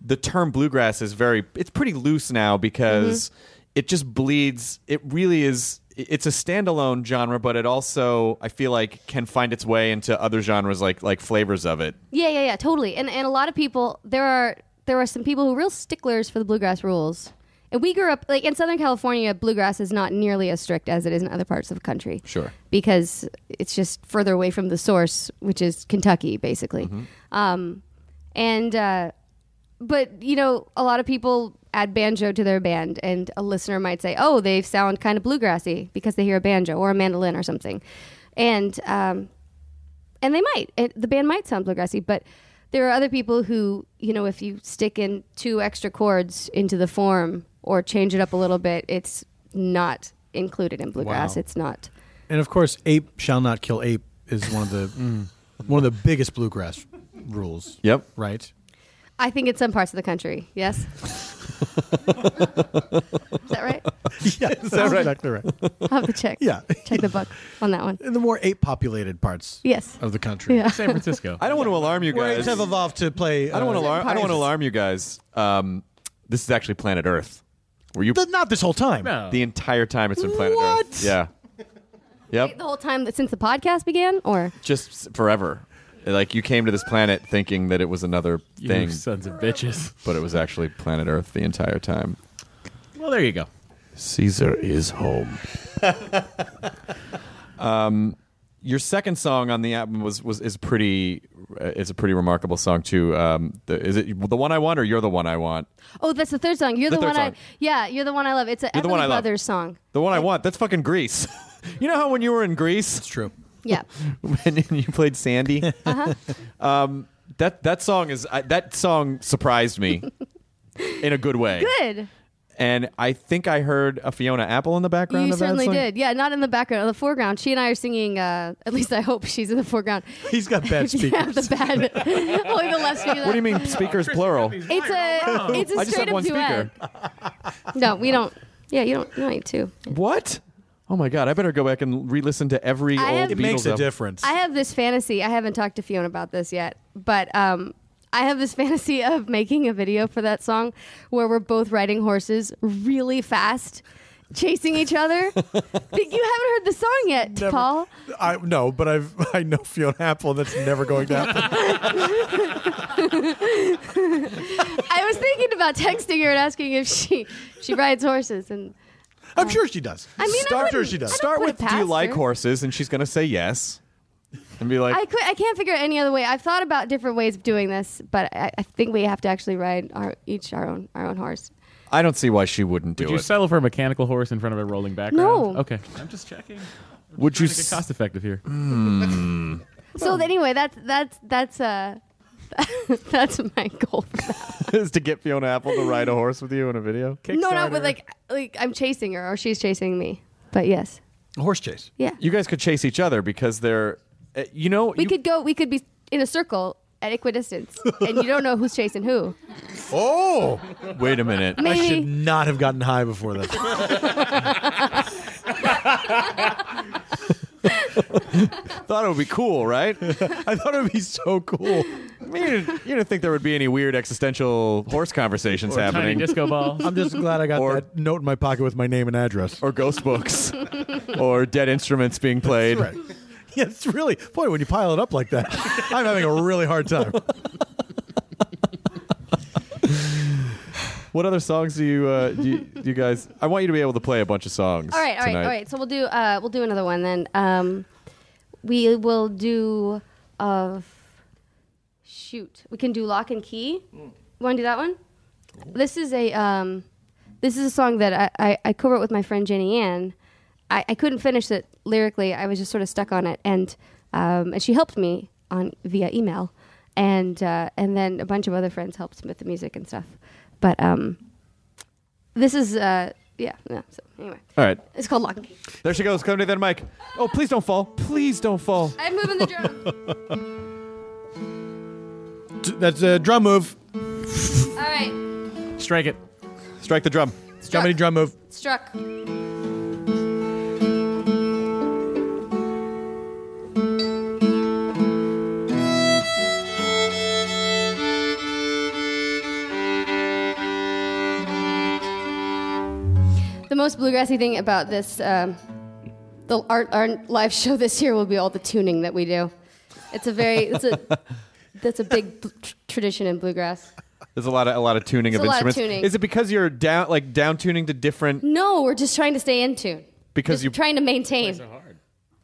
the term bluegrass is very it's pretty loose now because Mm-hmm. it just bleeds. It really is. It's a standalone genre, but it also I feel like can find its way into other genres like like flavors of it. Yeah, yeah, yeah, totally. And and a lot of people there are there are some people who are real sticklers for the bluegrass rules. And we grew up like in Southern California. Bluegrass is not nearly as strict as it is in other parts of the country. Sure. because it's just further away from the source, which is Kentucky, basically. Mm-hmm. Um, and uh, but you know, a lot of people add banjo to their band, and a listener might say, "Oh, they sound kind of bluegrassy because they hear a banjo or a mandolin or something," and um, and they might. It, the band might sound bluegrassy, but there are other people who, you know, if you stick in two extra chords into the form or change it up a little bit, it's not included in bluegrass. Wow. It's not. And of course, ape shall not kill ape is one of the one of the biggest bluegrass rules. Yep. Right. I think in some parts of the country, yes. Is that right? yeah, that's exactly right. I'll have to check. Yeah. Check the book on that one. In the more ape populated parts Yes. of the country. Yeah. San Francisco. I don't want to alarm you Where guys. apes have evolved to play. I don't want to uh, alarm. I don't want to alarm you guys. Um, this is actually planet Earth. Were you Th- Not this whole time. No. the entire time it's been planet What? Earth? Yeah. Yep. The whole time that since the podcast began, or Just s- forever. Like you came to this planet thinking that it was another You thing, sons of bitches. but it was actually planet Earth the entire time. Well, there you go. Caesar is home. Um, your second song on the album was was is pretty. Uh, it's a pretty remarkable song too. Um, the, is it the one I want or you're the one I want? oh, that's the third song. You're The the, third one I yeah, you're the one I love. It's a You're the Everly one I love. Brothers song. The one I want. That's fucking Grease. you know how when you were in Grease, It's true. Yeah, when you played Sandy. Uh-huh. Um, that that song is I, that song surprised me in a good way. good. And I think I heard a Fiona Apple in the background. You of certainly song. did. Yeah, not in the background, in the foreground. She and I are singing. Uh, at least I hope she's in the foreground. He's got bad If you have speakers. the bad, only the left speaker. What do you mean speakers plural? It's a it's a I just straight have up one duet. speaker. No, we don't. Yeah, you don't. You don't need two. What? Oh my god! I better go back and re-listen to every I old have- It Beatles makes a album. difference. I have this fantasy. I haven't talked to Fiona about this yet, but um, I have this fantasy of making a video for that song where we're both riding horses really fast, chasing each other. Think you haven't heard the song yet, Never- Paul. I no, but I've I know Fiona Apple. That's never going to happen. I was thinking about texting her and asking if she she rides horses, and I'm uh, sure she does. I mean, Start wouldn't- sure she does. Start with "Do you like her. horses?" and she's gonna say yes, and be like, I could I can't figure out any other way. I've thought about different ways of doing this, but I, I think we have to actually ride our each our own our own horse. "I don't see why she wouldn't do it. Would you it." settle for a mechanical horse in front of a rolling background? No. Okay. I'm just checking. Would you? Trying to get s- cost effective here. So anyway, that's that's that's uh that's my goal for that. is to get Fiona Apple to ride a horse with you in a video? No, no, but like like I'm chasing her or she's chasing me. But yes, A horse chase. yeah, You guys could chase each other because they're, uh, you know, we you- could go. We could be in a circle at equidistance, and you don't know who's chasing who. Oh, Wait a minute. I should not have gotten high before that. Thought it would be cool, right? I thought it would be so cool. I mean, you didn't, you didn't think there would be any weird existential horse conversations Or tiny happening, disco ball. I'm just glad I got Or- that note in my pocket with my name and address. or ghost books, or dead instruments being played. Right. Yeah, it's really boy when you pile it up like that. I'm having a really hard time. What other songs do you, uh, do you, do you guys? I want you to be able to play a bunch of songs. All right, all right, tonight. all right. So we'll do uh we'll do another one then. Um, we will do uh shoot. We can do lock and key. Want to do that one? This is a um, this is a song that I, I, I co-wrote with my friend Jenny Ann. I, I couldn't finish it lyrically. I was just sort of stuck on it, and um, and she helped me on via email, and uh, and then a bunch of other friends helped with the music and stuff. But um, this is uh, yeah, yeah. So anyway, All right. it's called Lock and Key. There she goes. Come to that mic. Oh, please don't fall. Please don't fall. I'm moving the drum. D- That's a drum move. All right, Strike it. Strike the drum. struck. Comedy drum move. Struck. The most bluegrassy thing about this, um, the our, our live show this year will be all the tuning that we do. It's a very, it's a, that's a big bl- tr- tradition in bluegrass. There's a lot of a lot of tuning There's of a lot of instruments. tuning. Is it because you're down like down tuning to different No, we're just trying to stay in tune. because you're trying to maintain. It's so hard.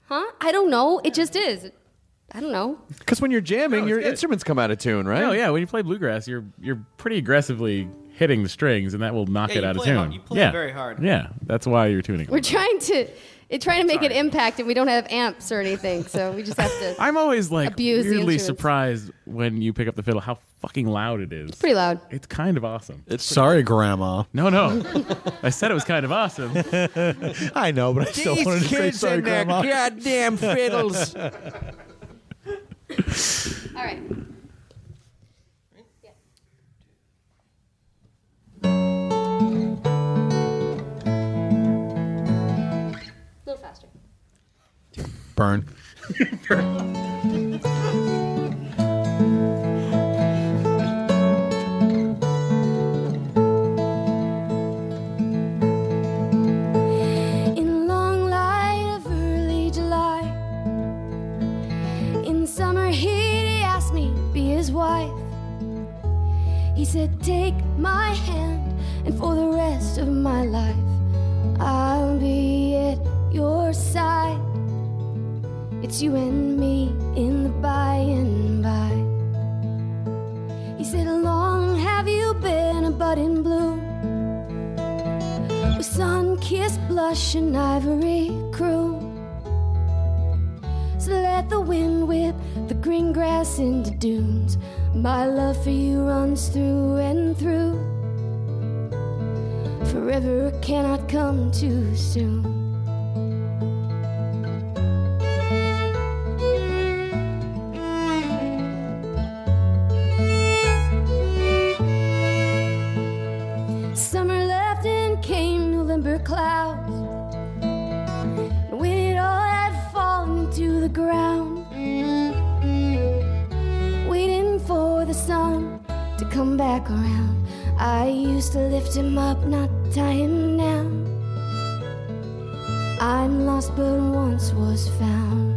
Huh? I don't know. It just is. I don't know. because when you're jamming, No, your good. instruments come out of tune, right? Oh yeah, when you play bluegrass, you're you're pretty aggressively hitting the strings, and that will knock Yeah, it out of tune. hard. You play yeah, very hard. Yeah, that's why you're tuning. We're trying to it, trying to make an impact, and we don't have amps or anything, so we just have to. I'm always like Abuse the weirdly surprised when you pick up the fiddle how fucking loud it is. pretty loud. It's kind of awesome. It's Sorry, Grandma. No, no. I said it was kind of awesome. I know, but I still wanted to say sorry, Grandma. goddamn fiddles. All right. A little faster. Burn. In a long light of early July. In summer heat, he asked me to be his wife. He said, Take my hand, and for the rest of my life, I'll be at your side. It's you and me in the by and by. He said, Long have you been a bud in bloom? with sun kissed blush and ivory croon. So let the wind whip the green grass into dunes. My love for you runs through and through. Forever cannot come too soon. Back around, I used to lift him up, not tie him down. I'm lost, but once was found.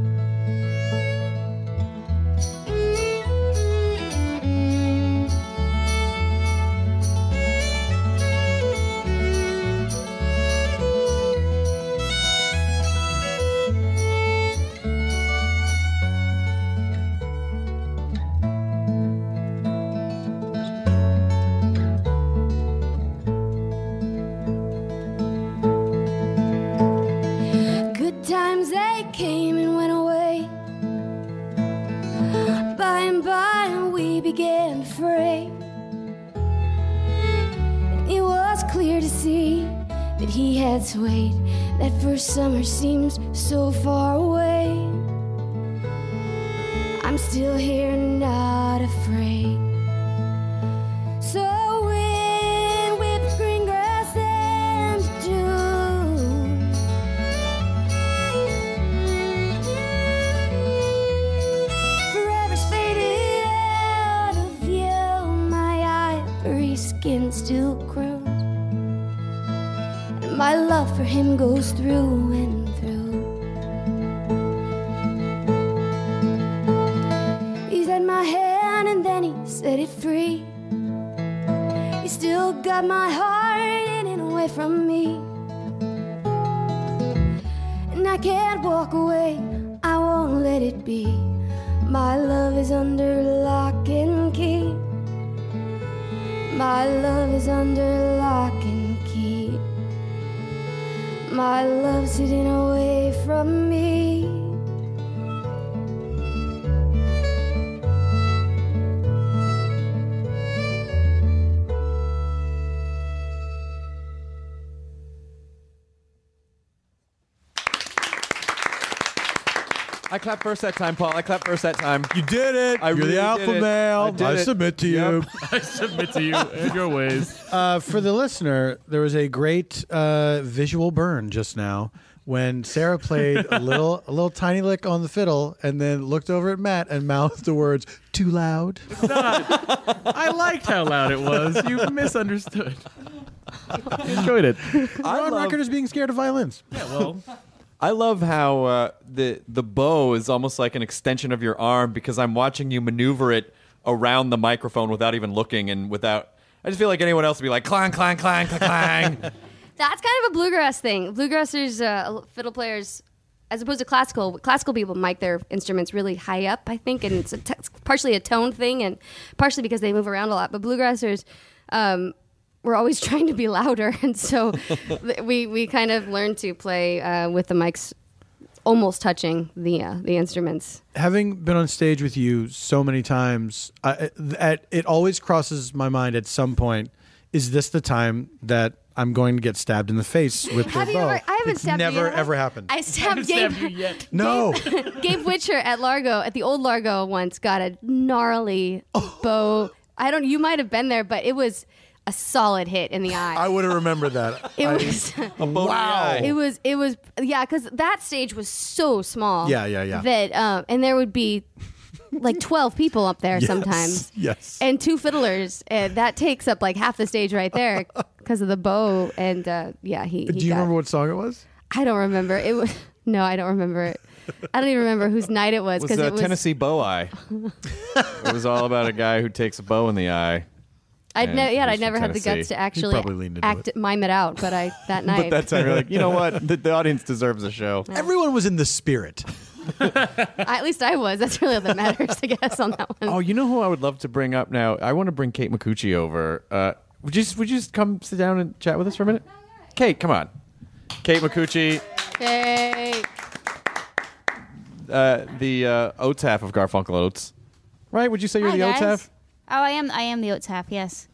Clapped first that time, Paul. I clapped first that time. You did it. I You're really the did alpha it. male. I did I it. submit to Yep. you. I submit to you and your ways. Uh, for the listener, there was a great uh, visual burn just now when Sara played a little, a little tiny lick on the fiddle, and then looked over at Matt and mouthed the words "too loud." I liked how loud it was. You misunderstood. I enjoyed it. You're on record as being scared of violins. Yeah, well, I love how uh, the the bow is almost like an extension of your arm because I'm watching you maneuver it around the microphone without even looking and without. I just feel like anyone else would be like clang, clang, clang, clang, clang. That's kind of a bluegrass thing. Bluegrassers, uh, fiddle players, as opposed to classical, classical people mic their instruments really high up, I think, and it's, a t- partially a tone thing and partially because they move around a lot. But bluegrassers, um, we're always trying to be louder, and so we we kind of learn to play uh, with the mics almost touching the uh, the instruments. having been on stage with you so many times, I, at, it always crosses my mind at some point: is this the time that I'm going to get stabbed in the face with the Have bow? ever? I haven't it's stabbed never you yet. ever happened. I stabbed Gabe. no, Gabe Witcher at Largo at the old Largo once got a gnarly Oh. bow. I don't. You might have been there, but it was a solid hit in the eye. I would have remembered that. It I- was. wow. It was. It was. Yeah, because that stage was so small. Yeah, yeah, yeah. That um, and there would be like twelve people up there Yes, sometimes. Yes. And two fiddlers, and that takes up like half the stage right there because of the bow. And uh, yeah, he. he Do you got- remember what song it was? I don't remember. It was no, I don't remember it. I don't even remember whose night it was was because uh, it was. Tennessee Bow Eye. it was all about a guy who takes a bow in the eye. I'd and ne- yeah, I from never had the guts to actually probably leaned into act mime it out, but I that night. But that time you're like, you know what? The, the audience deserves a show. Everyone was in the spirit. I- at least I was. That's really all that matters, I guess, on that one. Oh, you know who I would love to bring up now? I want to bring Kate Micucci over. Uh, would you just, would you just come sit down and chat with us for a minute? Kate, come on. Kate Micucci, Hey. uh, the uh, Oates half of Garfunkel Oates. Right? Would you say you're Hi, the Oates guys. half? Oh, I am. I am the Oates half. Yes.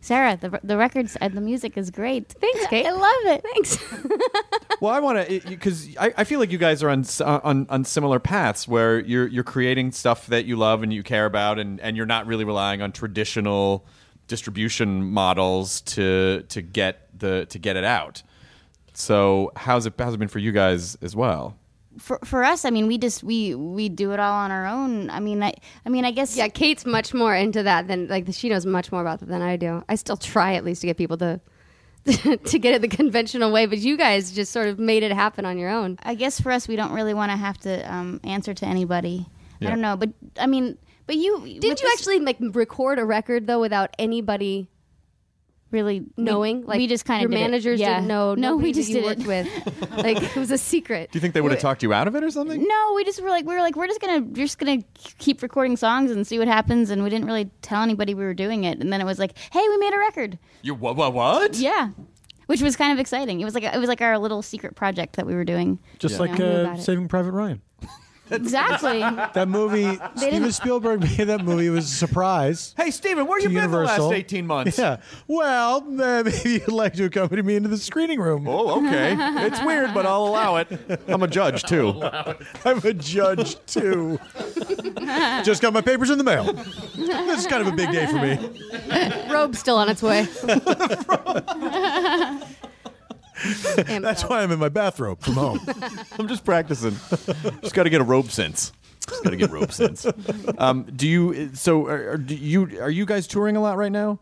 Sara, the the records and the music is great. Thanks, Kate. I love it. Thanks. Well, I want to because I, I feel like you guys are on, uh, on on similar paths where you're you're creating stuff that you love and you care about, and, and you're not really relying on traditional distribution models to to get the to get it out. So how's it how's it been for you guys as well? For for us, I mean, we just we we do it all on our own. I mean, I I mean, I guess Yeah, Kate's much more into that than like she knows much more about that than I do. I still try at least to get people to to get it the conventional way, but you guys just sort of made it happen on your own. I guess for us, we don't really want to have to um, answer to anybody. Yeah. I don't know, but I mean, but you Didn't you actually like record a record though without anybody really knowing? like we just kind your of managers yeah. didn't know. No, we just did worked it. with. like it was a secret. Do you think they would have talked you out of it or something? No, we just were like we were like we're just gonna we're just gonna keep recording songs and see what happens, and we didn't really tell anybody we were doing it. And then it was like, hey, we made a record. You what what what? Yeah, which was kind of exciting. It was like it was like our little secret project that we were doing. Just You like uh. Saving Private Ryan. exactly. That movie, Steven didn't- Spielberg made that movie. It was a surprise. Hey Steven, where to you been the Universal. last eighteen months? Yeah. Well, uh, maybe you'd like to accompany me into the screening room. Oh, okay. it's weird, but I'll allow it. I'm a judge too. I'm a judge too. Just got my papers in the mail. This is kind of a big day for me. Robe's still on its way. And, That's why I'm in my bathrobe from home. I'm just practicing. just got to get a robe sense. Just got to get robe sense. Um, do you? So, are, are do you are you guys touring a lot right now?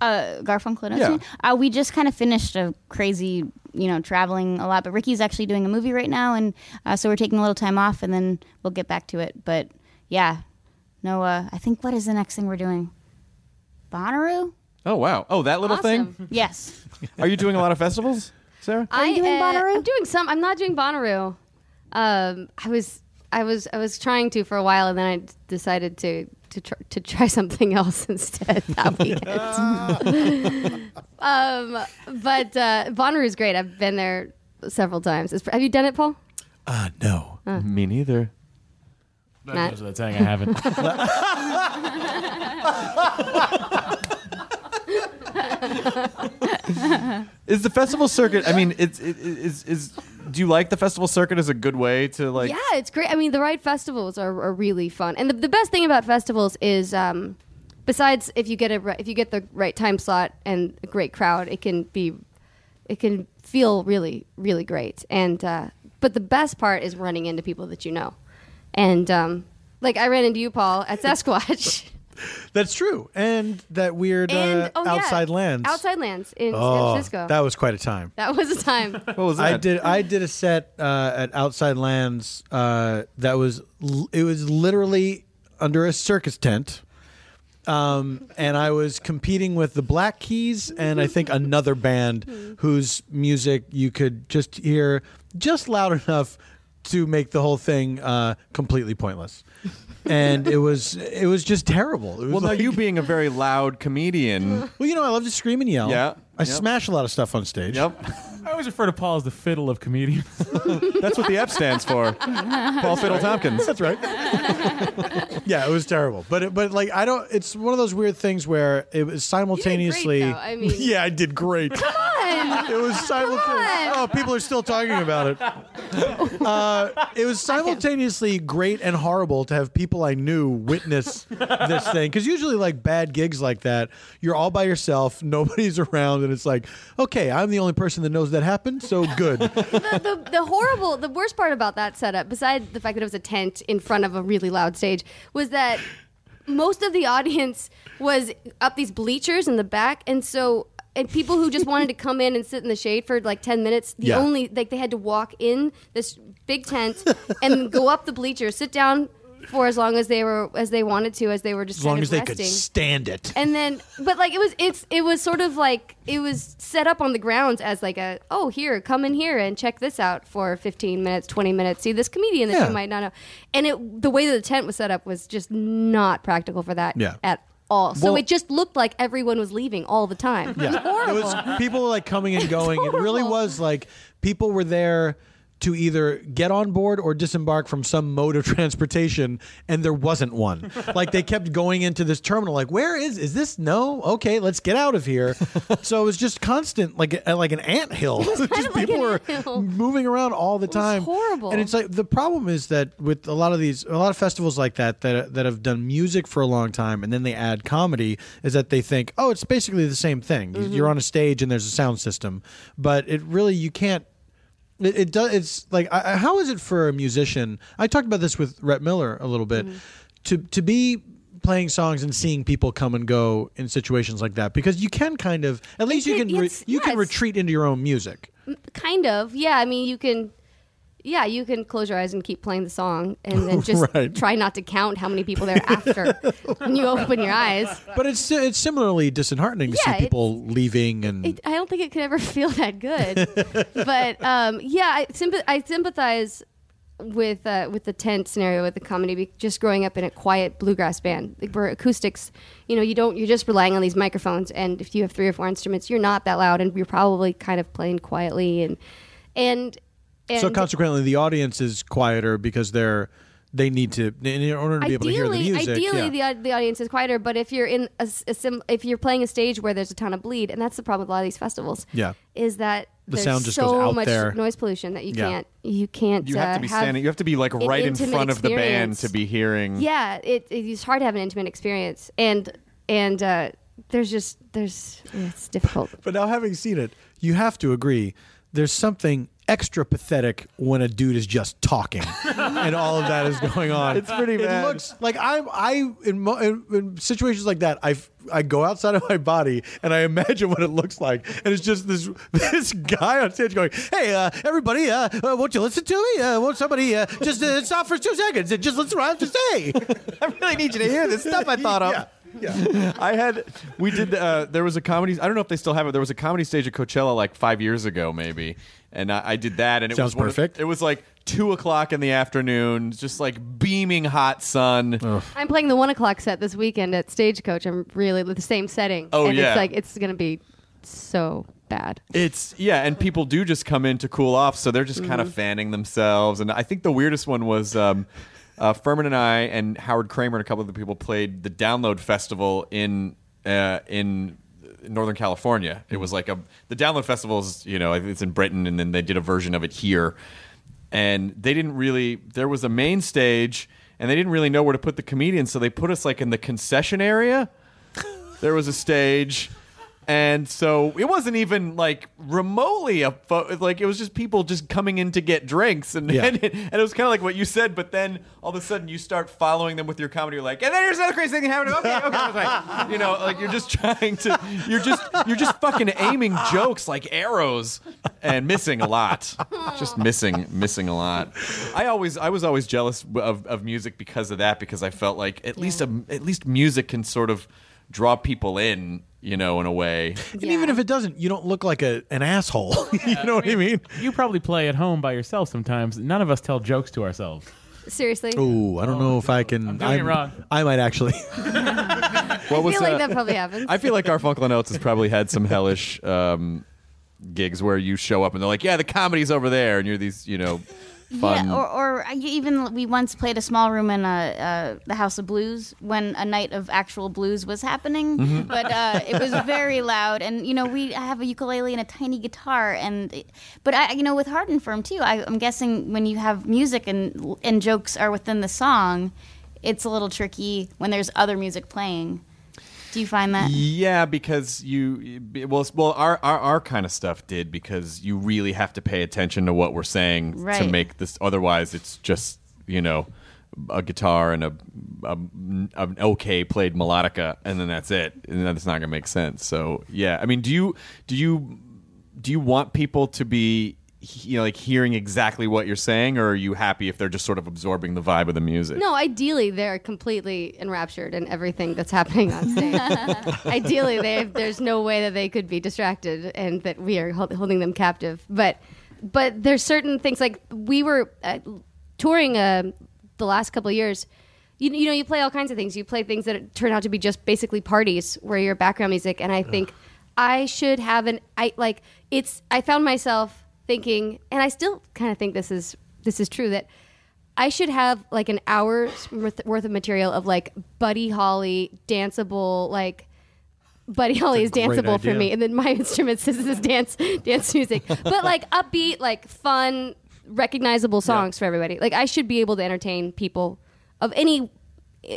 uh, Garfunkel and Yeah. Oates. Uh, we just kind of finished a crazy, you know, traveling a lot. But Riki's actually doing a movie right now, and uh, so we're taking a little time off, and then we'll get back to it. But yeah, no, uh, I think what is the next thing we're doing? Bonnaroo? Oh wow! Oh, that little Awesome. thing. Yes. Are you doing a lot of festivals, Sara? I, you doing uh, Bonnaroo? I'm doing some. I'm not doing Bonnaroo. Um, I was, I was, I was trying to for a while, and then I decided to to try, to try something else instead that weekend. um, but uh, Bonnaroo is great. I've been there several times. It's- have you done it, Paul? Ah, no. Me neither. That Matt? goes without saying I haven't. Is the festival circuit? I mean, it's it, is is. Do you like the festival circuit as a good way to like? yeah, it's great. I mean, the right festivals are, are really fun, and the, the best thing about festivals is, um, besides if you get a if you get the right time slot and a great crowd, it can be, it can feel really really great. And uh, but the best part is running into people that you know, and um, like I ran into you, Paul, at Sasquatch. That's true. And that weird and uh, oh, yeah, outside lands. outside lands in San Oh, Francisco. that was quite a time. that was a time. What was that? I did. I did a set uh, at Outside Lands uh, that was. l- It was literally under a circus tent Um, and I was competing with the Black Keys and I think another band whose music you could just hear just loud enough to make the whole thing uh, completely pointless. And it was it was just terrible. It was Well, now you being a very loud comedian. well, you know, I love to scream and yell. Yeah, I yep. smash a lot of stuff on stage. Yep. I always refer to Paul as the fiddle of comedians. That's what the F stands for. Paul Fiddle Tompkins. That's right. yeah, it was terrible. But it, but like I don't. It's one of those weird things where it was simultaneously. though. I mean- yeah, I did great. Come on. It was simultaneously. Oh, people are still talking about it. Uh, it was simultaneously great and horrible to have people I knew witness this thing. Because usually, like bad gigs like that, you're all by yourself, nobody's around, and it's like, okay, I'm the only person that knows that happened, so good. the, the, the horrible, the worst part about that setup, besides the fact that it was a tent in front of a really loud stage, was that most of the audience was up these bleachers in the back, and so and people who just wanted to come in and sit in the shade for like ten minutes, the Yeah. only like they had to walk in this big tent and go up the bleachers, sit down for as long as they were as they wanted to, as they were just As long kind as of they could stand it. and then but like it was it's it was sort of like it was set up on the grounds as like a oh here come in here and check this out for 15 minutes 20 minutes see this comedian that Yeah. you might not know and it the way that the tent was set up was just not practical for that Yeah. at all so Well- it just looked like everyone was leaving all the time it was Yeah. It was people were like coming and going. It really was like people were there to either get on board or disembark from some mode of transportation and there wasn't one. like they kept going into this terminal like where is is this no? Okay, let's get out of here. so it was just constant like uh, like an anthill. just like people were moving around all the time. horrible. And it's like the problem is that with a lot of these a lot of festivals like that that that have done music for a long time and then they add comedy is that they think, "Oh, it's basically the same thing. You- You're on a stage and there's a sound system." But it really you can't it, it does it's like I, how is it for a musician? I talked about this with Rhett Miller a little bit. Mm-hmm. To to be playing songs and seeing people come and go in situations like that because you can kind of at least you can- can re- you yeah, can retreat into your own music. kind of yeah i mean you can yeah you can close your eyes and keep playing the song and then just Right. try not to count how many people there are after when you open your eyes But it's it's similarly disheartening to Yeah, see people leaving and it, I don't think it could ever feel that good. but um, yeah, I, sympath- I sympathize with uh, with the tent scenario with the comedy. Just growing up in a quiet bluegrass band, like where acoustics, you know, you don't you're just relying on these microphones, and if you have three or four instruments, you're not that loud, and you're probably kind of playing quietly, and and and so consequently the audience is quieter because they're they need to in order to be able to hear the music. Ideally, yeah. the, the audience is quieter. But if you're in a sim, if you're playing a stage where there's a ton of bleed, and that's the problem with a lot of these festivals, Yeah. is that The there's sound just so goes out much there. noise pollution that you Yeah. can't you can't. You have uh, to be standing. You have to be like right in intimate front of the band to be hearing. Yeah, it, it's hard to have an intimate experience, and and uh, there's just there's it's difficult. But now having seen it, you have to agree there's something extra pathetic when a dude is just talking and all of that is going on. It's pretty It bad. looks like I'm I in, mo- in, in situations like that I I go outside of my body and I imagine what it looks like and it's just this this guy on stage going, "Hey, uh, everybody, uh, uh, won't you listen to me? Uh, won't somebody uh, just uh, stop for two seconds and just listen to what I have to say?" I really need you to hear this stuff I thought of. Yeah. I had we did uh, there was a comedy I don't know if they still have it there was a comedy stage at Coachella like five years ago maybe and I, I did that and it Sounds was one of- perfect. it was like two o'clock in the afternoon just like beaming hot sun I'm playing the one o'clock set this weekend at Stagecoach. I'm really with the same setting. Oh, and yeah. it's like it's gonna be so bad. It's yeah, and people do just come in to cool off, so they're just kind of fanning themselves. And I think the weirdest one was um, uh, Phirman and I and Howard Kremer and a couple of the people played the Download Festival in uh, in Northern California. It was like a the Download Festival is you know it's in Britain, and then they did a version of it here. And they didn't really. There was a main stage, and they didn't really know where to put the comedians, so they put us like in the concession area. There was a stage And so it wasn't even like remotely a fo- like it was just people just coming in to get drinks and Yeah. and, it, and it was kind of like what you said but then all of a sudden you start following them with your comedy you're like and then here's another crazy thing happening okay okay okay you know like you're just trying to you're just you're just fucking aiming jokes like arrows and missing a lot. Just missing missing a lot. I always I was always jealous of, of music because of that because I felt like at least a, at least music can sort of draw people in you know in a way And even if it doesn't, you don't look like a an asshole. you know what I mean? You probably play at home by yourself sometimes. None of us tell jokes to ourselves. Seriously. Ooh, I don't know if I can. I'm doing it wrong. I might actually. What was I feel like that probably happens. I feel like Garfunkel and Oates has probably had some hellish um, gigs where you show up and they're like, "Yeah, the comedy's over there," and you're these, you know, fun. Yeah, or, or even we once played a small room in uh, uh, the House of Blues when a night of actual blues was happening, Mhm. but uh, it was very loud. And you know, we have a ukulele and a tiny guitar, and but I, you know, with Hard 'n Phirm too, I, I'm guessing when you have music and and jokes are within the song, it's a little tricky when there's other music playing. Do you find that? Yeah, because you well, well, our, our our kind of stuff did because you really have to pay attention to what we're saying to make this. Otherwise, it's just you know a guitar and a, a an okay played melodica, and then that's it, and that's not gonna make sense. So yeah, I mean, do you do you do you want people to be you know like hearing exactly what you're saying, or are you happy if they're just sort of absorbing the vibe of the music? No, ideally they're completely enraptured in everything that's happening on stage. ideally, they there's no way that they could be distracted and that we are hold, holding them captive. But but there's certain things like we were uh, touring uh, the last couple of years. You, you know, you play all kinds of things. You play things that turn out to be just basically parties where you're background music. And I think I should have an I like it's. I found myself thinking, and I still kind of think this is this is true that I should have like an hour's worth, of material of like Buddy Holly danceable like Buddy Holly is danceable for me, and then my instruments this is dance dance music, but like upbeat, like fun, recognizable songs for everybody. Like I should be able to entertain people of any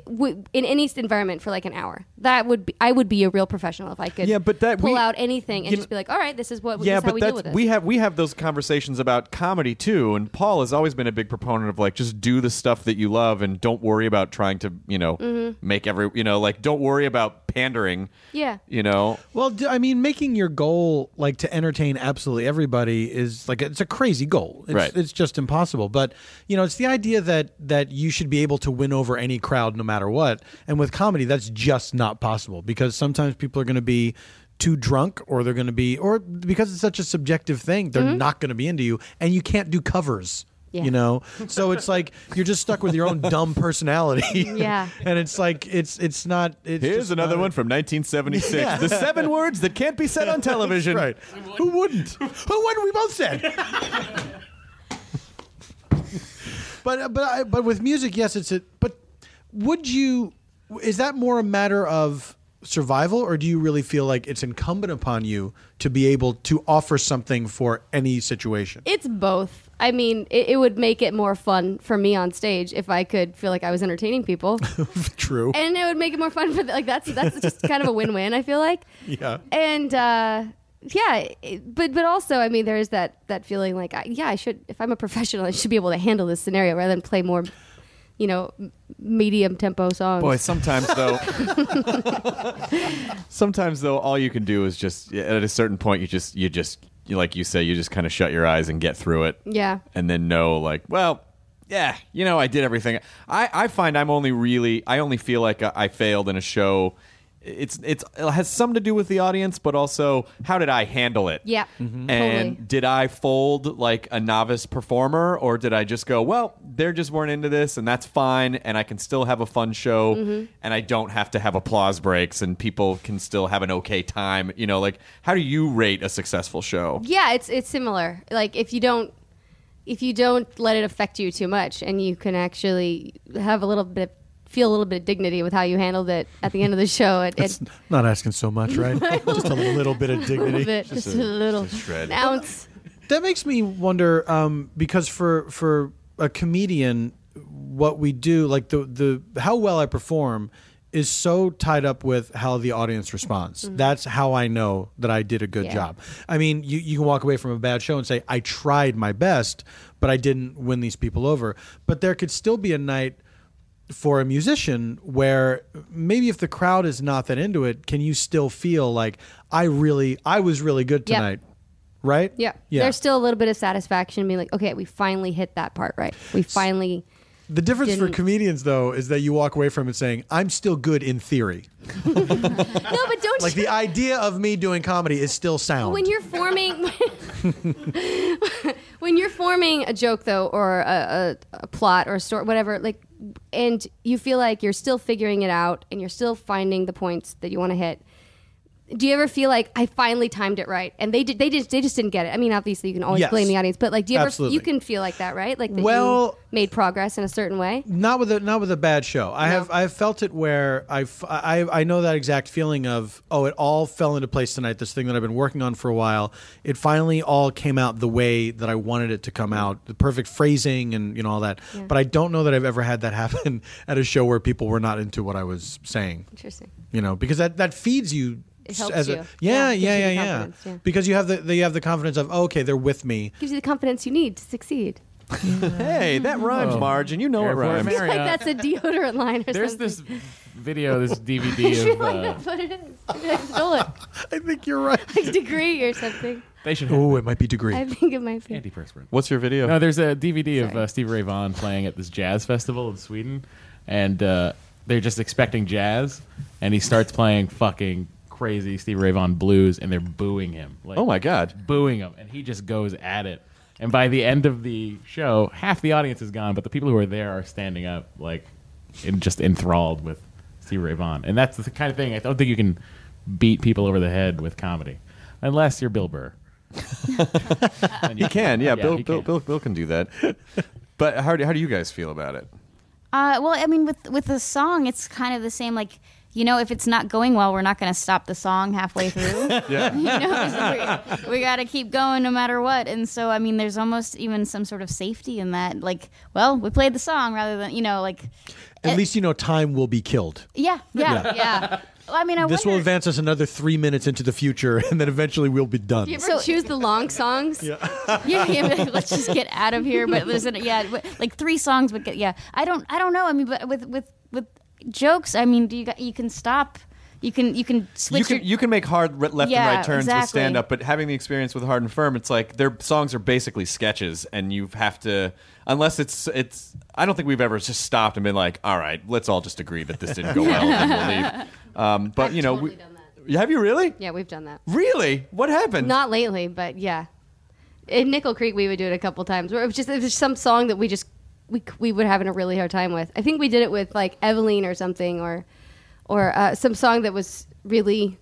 w- in any environment for like an hour. That would be I would be a real professional if I could. Yeah, but that- pull we- out anything and just be like, all right, this is what yeah, this is how but we deal that's we have we have those conversations about comedy too. And Paul has always been a big proponent of like just do the stuff that you love and don't worry about trying to you know Mhm. make every you know like don't worry about pandering. Yeah. You know. Well, d- I mean, making your goal like to entertain absolutely everybody is like it's a crazy goal. It's, Right. It's just impossible. But you know, it's the idea that that you should be able to win over any crowd no matter what. And with comedy, that's just not possible because sometimes people are going to be too drunk or they're going to be or because it's such a subjective thing they're Mhm. not going to be into you and you can't do covers Yeah. you know so it's like you're just stuck with your own dumb personality Yeah. and it's like it's it's not it's Here's just another not- one from 1976. Yeah. The seven words that can't be said on television. right. Who wouldn't? Who wouldn't? We both said. but uh, but I, but with music, yes, it's a. But would you? Is that more a matter of survival, or do you really feel like it's incumbent upon you to be able to offer something for any situation? It's both. I mean, it, it would make it more fun for me on stage if I could feel like I was entertaining people, True. and it would make it more fun for the, like that's that's just kind of a win-win. I feel like, yeah. and uh, yeah, it, but but also, I mean, there's that that feeling like, I, yeah, I should if I'm a professional, I should be able to handle this scenario rather than play more, you know, medium tempo songs. Boy, sometimes though, sometimes though, all you can do is just at a certain point, you just you just you, like you say, you just kind of shut your eyes and get through it. Yeah. and then know like, well, yeah, you know, I did everything. I I find I'm only really I only feel like I I failed in a show. It's it's it has some to do with the audience, but also how did I handle it? Yeah. And Totally. did I fold like a novice performer, or did I just go, well, they just weren't into this, and that's fine, and I can still have a fun show, Mhm. and I don't have to have applause breaks, and people can still have an okay time. You know, like how do you rate a successful show? Yeah, it's it's similar. Like if you don't if you don't let it affect you too much and you can actually have a little bit feel a little bit of dignity with how you handled it at the end of the show it, it Not asking so much, right? just a little bit of a dignity. little bit just, a, little shred. an ounce That makes me wonder um, because for for a comedian, what we do, like the the how well I perform, is so tied up with how the audience responds. That's how I know that I did a good Yeah. job. I mean, you, you can walk away from a bad show and say, I tried my best, but I didn't win these people over. But there could still be a night for a musician where maybe if the crowd is not that into it, can you still feel like I really, I was really good Yep. tonight? Right? Yeah. Yeah. There's still a little bit of satisfaction being like, okay, we finally hit that part right. We finally. The difference for didn't- comedians, though, is that you walk away from it saying, I'm still good in theory. No, but don't Like you- the idea of me doing comedy is still sound. when you're forming when you're forming a joke though or a, a, a plot or a story whatever like and you feel like you're still figuring it out and you're still finding the points that you want to hit do you ever feel like I finally timed it right and they did they just they just didn't get it I mean obviously you can always Yes. blame the audience but like do you ever Absolutely. you can feel like that right like that Well- you made progress in a certain way not with a not with a bad show. I have I've felt it where I've, I I know that exact feeling of oh it all fell into place tonight. This thing that I've been working on for a while, it finally all came out the way that I wanted it to come out. The perfect phrasing and you know all that. But I don't know that I've ever had that happen at a show where people were not into what I was saying. interesting You know because that that feeds you. It helps as you. a yeah Yeah, yeah yeah you yeah, yeah. because you have the, the you have the confidence of oh, okay they're with me gives you the confidence you need to succeed Hey, that rhymes, Oh. Marge, and you know it Airport rhymes. Marriott. like that's a deodorant line or There's something this video, this I DVD feel of. like Uh, that's what it is I stole it I think you're right. like degree or something they should oh it might be degree I think it might be antiperspirant. What's your video? No, there's a DVD of Sorry. uh, Stevie Ray Vaughan playing at this jazz festival in Sweden, and uh, they're just expecting jazz, and he starts playing fucking crazy Steve Ray Vaughan blues, and they're booing him. Like, oh my god. booing him, and he just goes at it. And by the end of the show, half the audience is gone, but the people who are there are standing up, like, and just enthralled with Stevie Ray Vaughan. And that's the kind of thing I don't think you can beat people over the head with comedy, unless you're Bill Burr. Then He can, yeah. Yeah, Bill, he Bill, can. Bill, Bill can do that. But how do, how do you guys feel about it? Uh, well, I mean, with with the song, it's kind of the same. Like, you know, if it's not going well, we're not going to stop the song halfway through. Yeah. you know, so we, we got to keep going no matter what. And so, I mean, there's almost even some sort of safety in that. Like, well, we played the song rather than, you know, like, at eh least you know time will be killed yeah, yeah, yeah. Well, I mean, I this will advance us another three minutes into the future, and then eventually we'll be done. Do you ever choose the long songs? yeah, yeah, but let's just get out of here. But there's an, yeah, like three songs would get. Yeah, I don't, I don't know. I mean, but with with with jokes, I mean, do you you can stop, you can you can switch. You can your, you can make hard re- left Yeah, and right turns with stand up, but having the experience with Hard 'n Phirm, it's like their songs are basically sketches, and you have to unless it's it's. I don't think we've ever just stopped and been like, all right, let's all just agree that this didn't go well, and we'll leave. Um, but you know, totally we, done that. have you really? Yeah, we've done that. Really? What happened? Not lately, but yeah. In Nickel Creek, we would do it a couple times. Where it was just it was some song that we just we we would having a really hard time with. I think we did it with like Eveline or something, or or uh, some song that was really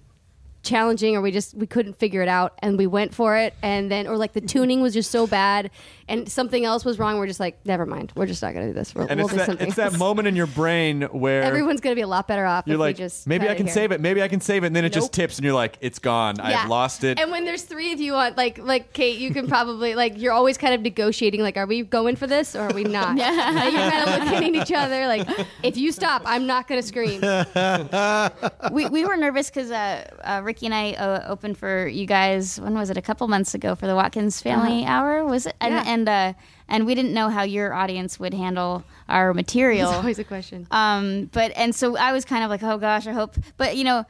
challenging, or we just we couldn't figure it out, and we went for it, and then or like the tuning was just so bad, and something else was wrong. We're just like, never mind, we're just not gonna do this. We're, and we'll it's do that something. it's that moment in your brain where Everyone's gonna be a lot better off you're if like, we just maybe I can here. save it, maybe I can save it, and then it just tips, and you're like, it's gone, I've lost it. And when there's three of you on, like, like Kate, you can probably like you're always kind of negotiating, like, are we going for this or are we not? yeah. you're kind of looking at each other, like, if you stop, I'm not gonna scream. we we were nervous because uh, uh, Riki and I uh, opened for you guys. When was it? A couple months ago for the Watkins Family Hour, was it? And Uh-huh. Yeah. and uh, and we didn't know how your audience would handle our material. It's always a question. Um, but and so I was kind of like, oh gosh, I hope. But you know,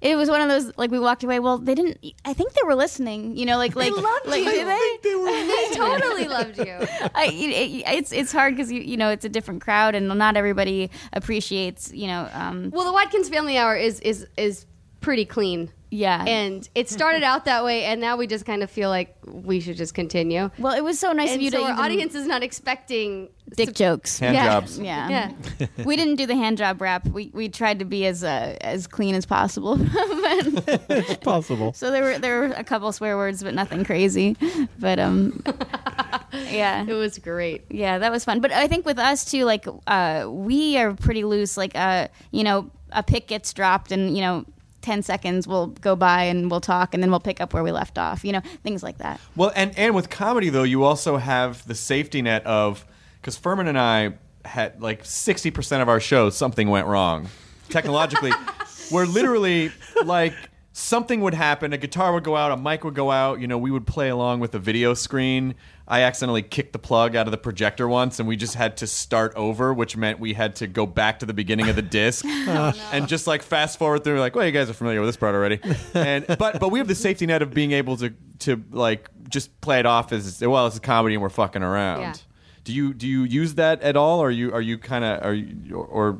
it was one of those like we walked away. Well, they didn't. I think they were listening. You know, like like they loved like you. did they? they totally loved you. I, it, it's it's hard because you you know it's a different crowd and not everybody appreciates you know. Um, Well, the Watkins Family Hour is is is pretty clean. Yeah. And it started out that way, and now we just kind of feel like we should just continue. well, it was so nice And of you so to our even audience is not expecting dick jokes. Hand yeah. jobs. Yeah. Yeah. we didn't do the hand job rap. We we tried to be as uh, as clean as possible. But- possible. so there were there were a couple swear words, but nothing crazy. But um, yeah, It was great. yeah, that was fun. But I think with us too, like uh, we are pretty loose. Like uh, you know, a pick gets dropped, and you know. 10 seconds will go by and we'll talk and then we'll pick up where we left off you know things like that Well, and and with comedy though, you also have the safety net of because Phirman and I had like sixty percent of our shows something went wrong. technologically, where literally like something would happen, a guitar would go out, a mic would go out, you know, we would play along with the video screen. I accidentally kicked the plug out of the projector once and we just had to start over, which meant we had to go back to the beginning of the disc oh, and just like fast forward through like, well, you guys are familiar with this part already. And but but we have the safety net of being able to to like just play it off as well, it's a comedy and we're fucking around. Yeah. Do you do you use that at all or are you are you kind of are you or, or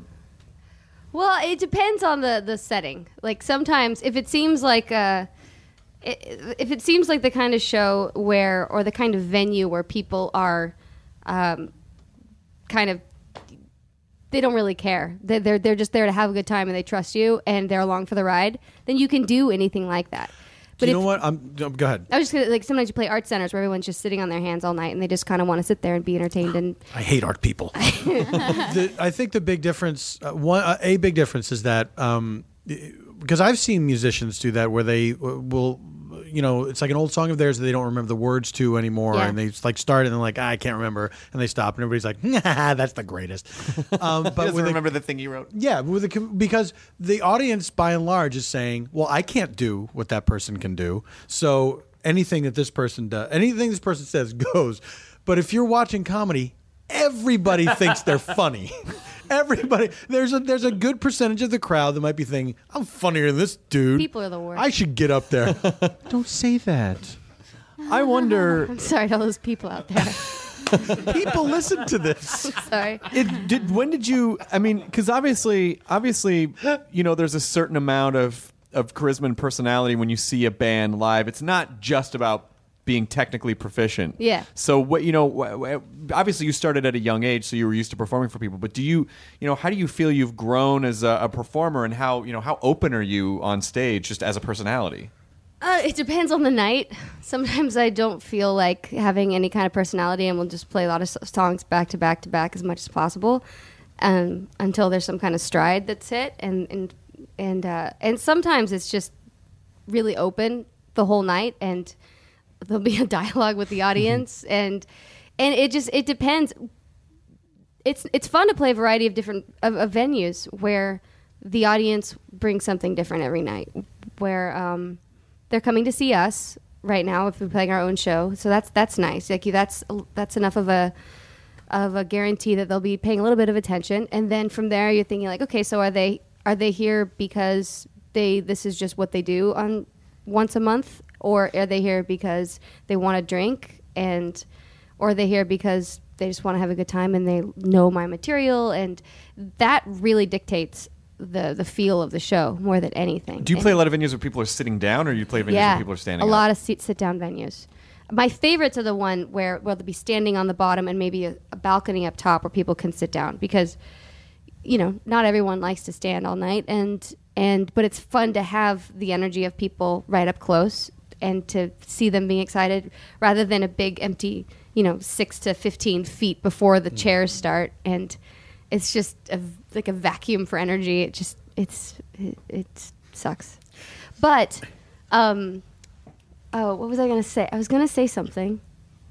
Well, it depends on the the setting. Like sometimes, if it seems like if it seems like the kind of show where, or the kind of venue where people are, um, kind of, they don't really care. They're they're just there to have a good time and they trust you and they're along for the ride. Then you can do anything like that. Do But you if, know what? I'm no, go ahead. I was just gonna, like sometimes you play art centers where everyone's just sitting on their hands all night and they just kind of want to sit there and be entertained and I hate art people. the, I think the big difference, uh, one, uh, a big difference is that um, because I've seen musicians do that where they uh, will, you know, it's like an old song of theirs that they don't remember the words to anymore, Yeah. and they like start and they're like, "Ah, I can't remember, and they stop, and everybody's like, nah, that's the greatest. Um, but doesn't remember the thing he wrote? yeah, with the, because the audience by and large is saying, "Well, I can't do what that person can do." So anything that this person does, anything this person says goes. But if you're watching comedy, everybody thinks they're funny. Everybody, there's a there's a good percentage of the crowd that might be thinking, "I'm funnier than this dude." People are the worst. I should get up there. Don't say that. I wonder I'm sorry to all those people out there. People listen to this. sorry. it did when did you i mean because obviously obviously you know there's a certain amount of of charisma and personality when you see a band live it's not just about being technically proficient Yeah. so what you know obviously you started at a young age so you were used to performing for people but do you you know how do you feel you've grown as a, a performer and how you know how open are you on stage just as a personality Uh, it depends on the night. Sometimes I don't feel like having any kind of personality, and we'll just play a lot of songs back to back to back as much as possible, um, until there's some kind of stride that's hit. And and and uh, and sometimes it's just really open the whole night, and there'll be a dialogue with the audience, and and it just it depends. It's it's fun to play a variety of different of, of venues where the audience brings something different every night. Where um, they're coming to see us right now if we're playing our own show, so that's that's nice. Like you- that's that's enough of a of a guarantee that they'll be paying a little bit of attention, and then from there you're thinking like, okay, so are they are they here because they this is just what they do on once a month, or are they here because they want to drink and or are they here because they just want to have a good time and they know my material and that really dictates the the feel of the show more than anything. do you And- play a lot of venues where people are sitting down or you play venues yeah, where people are standing a up? lot of sit, sit down venues. My favorites are the one where where they'll be standing on the bottom and maybe a, a balcony up top where people can sit down because you know not everyone likes to stand all night and and but it's fun to have the energy of people right up close and to see them being excited rather than a big empty you know six to fifteen feet before the chairs start. And it's just a, like a vacuum for energy. It just it's it, it sucks. But um oh what was i gonna say? I was gonna say something.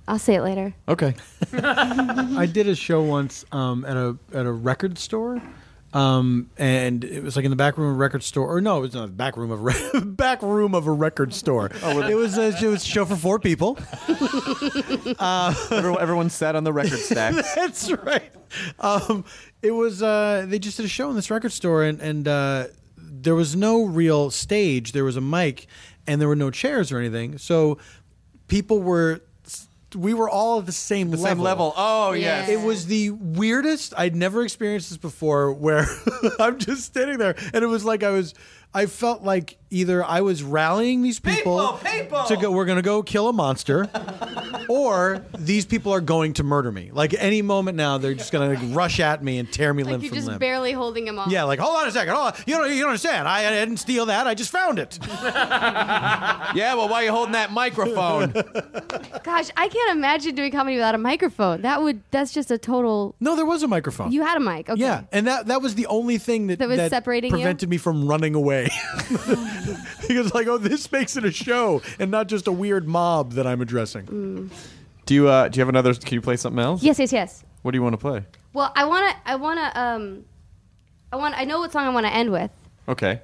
I'll say it later. Okay. I did a show once um, at a at a record store, um, and it was like in the back room of a record store. Or no, it was not the back room of a re- back room of a record store. Oh, it was a, it was a show for four people. everyone, everyone sat on the record stacks That's right. Um, it was uh, they just did a show in this record store, and and uh, there was no real stage. There was a mic, and there were no chairs or anything. So people were. We were all at the same the level. same level oh yes It was the weirdest. I'd never experienced this before where I'm just standing there and it was like I was I felt like either I was rallying these people, to go we're going to go kill a monster or these people are going to murder me. Like any moment now they're just going to rush at me and tear me like limb you're from just limb. barely holding them off yeah, like hold on a second. Hold on. You don't you don't understand. I, I didn't steal that. I just found it. yeah well why are you holding that microphone gosh i can't imagine doing comedy without a microphone that would that's just a total No, there was a microphone. you had a mic okay Yeah, and that that was the only thing that That was separating you? prevented me from running away. because like, oh, this makes it a show and not just a weird mob that I'm addressing. do you uh do you have another can you play something else yes yes yes what do you want to play Well, I want to. I want to. Um, I want. I know what song I want to end with. Okay.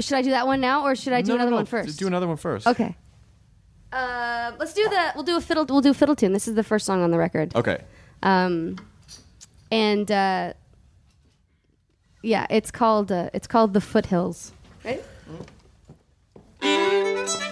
Should I do that one now, or should I do No, no, another no. one first? Do another one first. Okay. Uh, let's do the. We'll do a fiddle. We'll do a fiddle tune. This is the first song on the record. Okay. Um, and uh, yeah, it's called. Uh, it's called the Foothills. Right. Música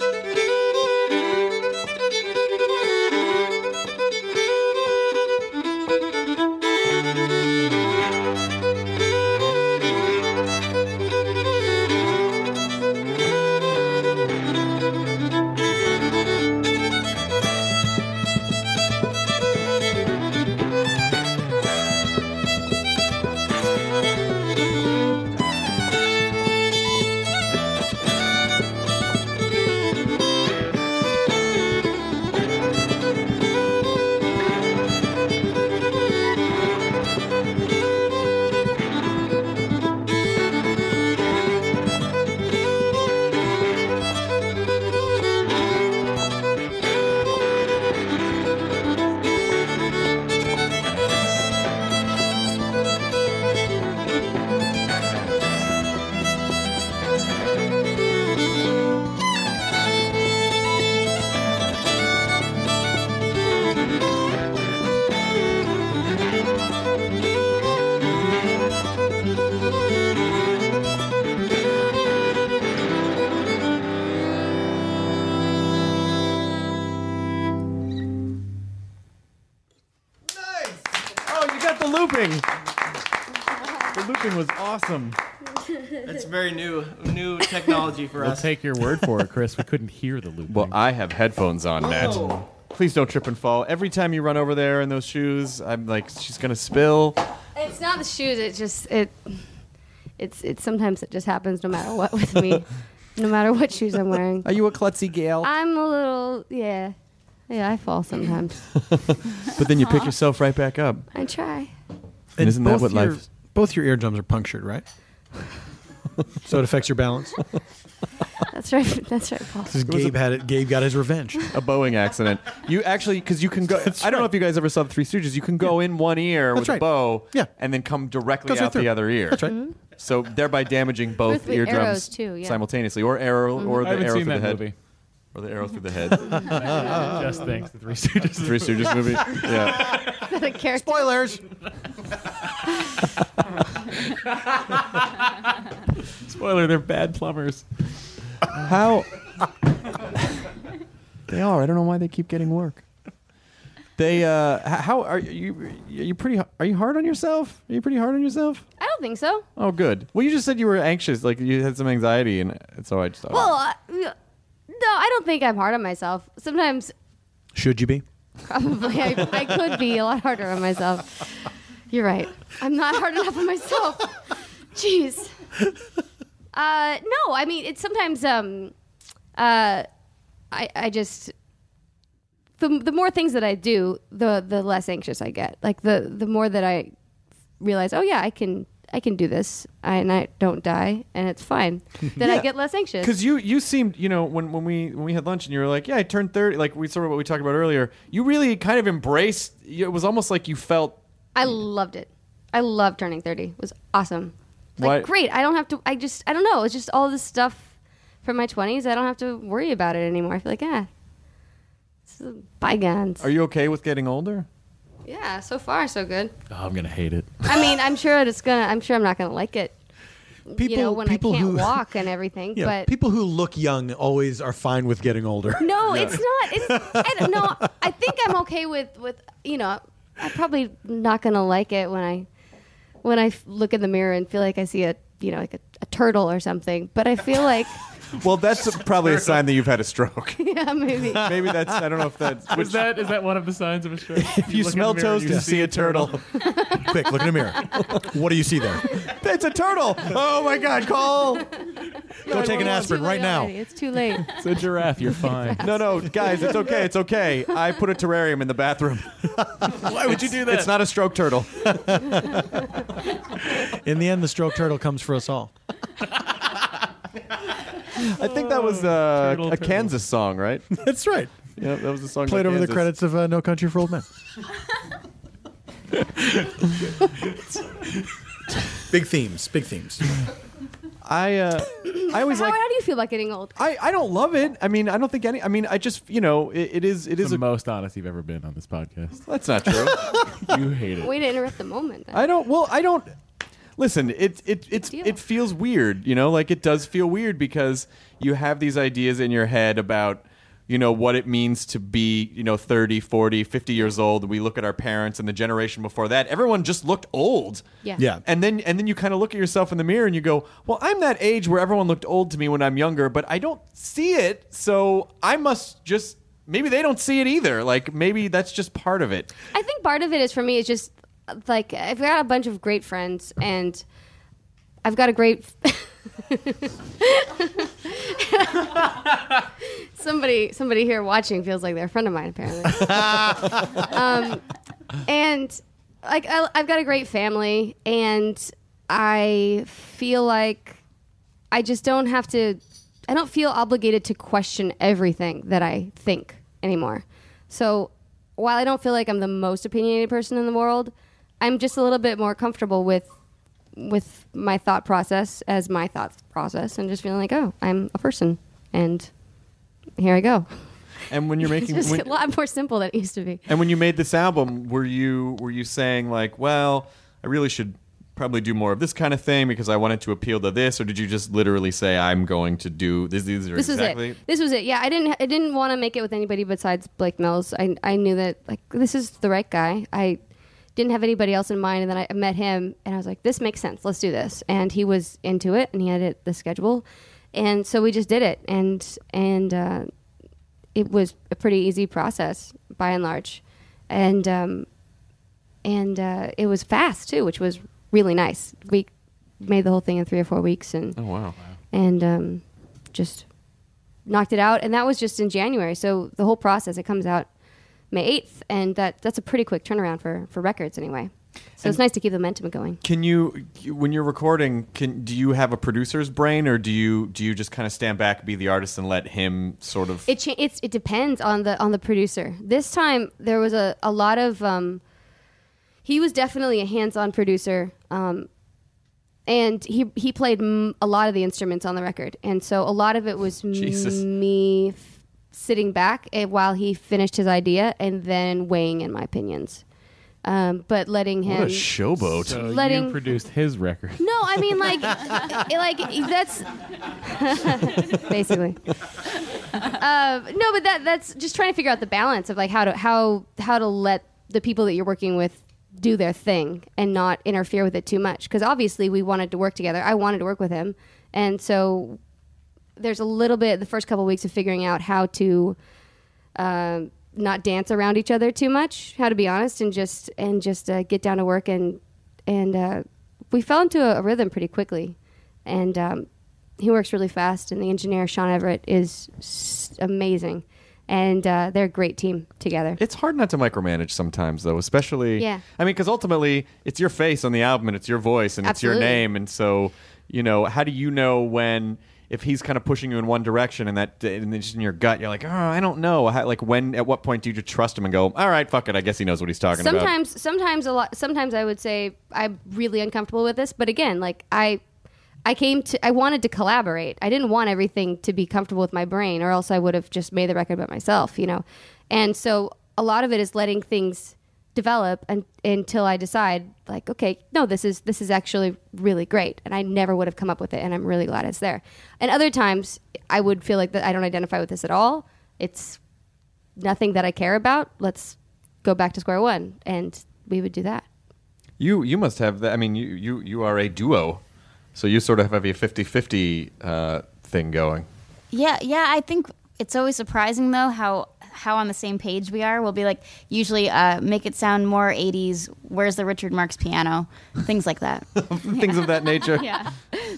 take your word for it, Chris. We couldn't hear the loop. Well, I have headphones on, Matt. Oh. Please don't trip and fall. Every time you run over there in those shoes, I'm like, she's gonna spill. It's not the shoes. It just it. It's it. Sometimes it just happens no matter what with me, no matter what shoes I'm wearing. Are you a klutzy gal? I'm a little yeah, yeah. I fall sometimes. But then you pick yourself right back up. I try. And isn't that both what your, life? Both your eardrums are punctured, right? so it affects your balance. That's right. That's right, Paul. Because Gabe had it. Gabe got his revenge. A bowing accident. You actually, because you can go. I don't know if you guys ever saw the Three Stooges. You can go in one ear That's with right. a bow, Yeah. and then come directly Goes right out the through. other ear. That's right. Mm-hmm. So thereby damaging both With the eardrums arrows, too, yeah. simultaneously, or arrow, or I the haven't arrow seen through the that head, movie. or the arrow through the head. Just thanks to Three Stooges. Three Stooges movie. Yeah. the character. Spoilers. Spoiler: They're bad plumbers. How? they are. I don't know why they keep getting work. They. uh h- How are you? Are you pretty? Are you hard on yourself? Are you pretty hard on yourself? I don't think so. Oh, good. Well, you just said you were anxious, like you had some anxiety, and so I just thought. Well, uh, no, I don't think I'm hard on myself. Sometimes Should you be? probably I, I could be a lot harder on myself. You're right. I'm not hard enough on myself. Jeez. Uh, no, I mean it's sometimes um, uh, I I just the the more things that I do, the the less anxious I get. Like the the more that I realize, oh yeah, I can I can do this, I, and I don't die, and it's fine. Then I get less anxious. Because you you seemed you know when, when we when we had lunch and you were like yeah I turned thirty like we sort of what we talked about earlier you really kind of embraced it was almost like you felt I loved it. I loved turning 30. It was awesome. Like, Why- great. I don't have to, I just, I don't know. It's just all this stuff from my 20s. I don't have to worry about it anymore. I feel like, ah, this is bygones. are you okay with getting older yeah, so far, so good. Oh, I'm gonna hate it. I mean, I'm sure it's gonna, I'm sure I'm not gonna like it, People, you know, when I can't who, walk and everything. Yeah, but people who look young always are fine with getting older. no, it's not. It's, I don't know. I think I'm okay with, with, you know, I'm probably not gonna like it when I, when I look in the mirror and feel like I see a, you know, like a, a turtle or something. But I feel like, well that's probably a sign that you've had a stroke yeah, maybe. maybe that's I don't know if that's Is that is that one of the signs of a stroke? if you, look in smell mirror and toast and see a turtle Quick, look in the mirror. What do you see there? it's a turtle oh my god call Go take an aspirin right now. already. It's too late. It's a giraffe. You're fine. no no guys it's okay it's okay I put a terrarium in the bathroom Why would you do that? it's not a stroke turtle In the end, the stroke turtle comes for us all. I think that was uh, Turtle, a turtle. Kansas song right That's right. yeah that was the song Played by over the Kansas. credits of uh, No Country for Old Men. Big themes. Big themes. I uh, I always Howard, like. how do you feel about getting old? I, I don't love it. I mean, I don't think any. I mean, I just you know, it, it is it It's is the a. most honest you've ever been on this podcast. That's not true. you hate it. Way to interrupt the moment. I don't. Well, I don't. Listen, it it it's deal. it feels weird. You know, like it does feel weird because you have these ideas in your head about you know what it means to be you know 30 40 50 years old we look at our parents and the generation before that everyone just looked old Yeah. Yeah. and then and then you kind of look at yourself in the mirror and you go well i'm that age where everyone looked old to me when i'm younger but i don't see it so i must just maybe they don't see it either like maybe that's just part of it I think part of it is for me is just like I've got a bunch of great friends and I've got a great somebody somebody here watching feels like they're a friend of mine apparently. um, and like I, I've got a great family and I feel like I just don't have to I don't feel obligated to question everything that I think anymore. So while I don't feel like I'm the most opinionated person in the world, I'm just a little bit more comfortable with with my thought process as my thought process and just feeling like, oh, I'm a person and here I go. and when you're It's making just when, a lot more simple than it used to be. And when you made this album, were you were you saying like, well, I really should probably do more of this kind of thing because I wanted to appeal to this, or did you just literally say I'm going to do this? These are this exactly. was it. This was it. Yeah, I didn't. I didn't want to make it with anybody besides Blake Mills. I I knew that like this is the right guy. I didn't have anybody else in mind, and then I met him, and I was like, this makes sense. Let's do this. And he was into it, and he had it the schedule, and so we just did it, and and uh, it was a pretty easy process by and large, and um, and uh, it was fast too, which was really nice. We made the whole thing in three or four weeks, and Oh wow. and um, just knocked it out. And that was just in January. So the whole process, it comes out May 8th. And that, that's a pretty quick turnaround for, for records anyway. So it's nice to keep the momentum going. Can you, when you're recording, can do you have a producer's brain, or do you do you just kind of stand back, be the artist, and let him sort of? It cha- it's, it depends on the on the producer. This time there was a, a lot of um, he was definitely a hands-on producer. Um, and he he played m- a lot of the instruments on the record, and so a lot of it was Jesus. me sitting back eh, while he finished his idea and then weighing in my opinions, um, but letting him. what a showboat! So Letting- you produced his record. No, I mean like, it- like that's basically. Uh, no, but that that's just trying to figure out the balance of like how to how how to let the people that you're working with do their thing and not interfere with it too much. Because obviously we wanted to work together. I wanted to work with him, and so there's a little bit the first couple weeks of figuring out how to um, not dance around each other too much. How to be honest and just and just uh, get down to work and and uh, we fell into a, a rhythm pretty quickly. And um, he works really fast, and the engineer Shawn Everett is s- amazing, and uh, they're a great team together. It's hard not to micromanage sometimes, though, especially. Yeah. I mean, because ultimately, it's your face on the album, and it's your voice, and it's your name, and so you know, how do you know when? If he's kind of pushing you in one direction and that, and just in your gut, you're like, oh, I don't know. How, like, when, at what point do you just trust him and go, all right, fuck it, I guess he knows what he's talking about. sometimes sometimes a lot sometimes i would say i'm really uncomfortable with this but again like i i came to i wanted to collaborate i didn't want everything to be comfortable with my brain or else i would have just made the record by myself you know and so a lot of it is letting things develop and, until i decide like okay no this is this is actually really great and i never would have come up with it and i'm really glad it's there and other times i would feel like that i don't identify with this at all it's nothing that i care about let's go back to square one and we would do that You you must have that. I mean, you you you are a duo, so you sort of have a 50-50 uh, thing going. Yeah, yeah. I think it's always surprising though how how on the same page we are. We'll be like usually uh, make it sound more '80s. Where's the Richard Marx piano? Things like that. Things of that nature. yeah,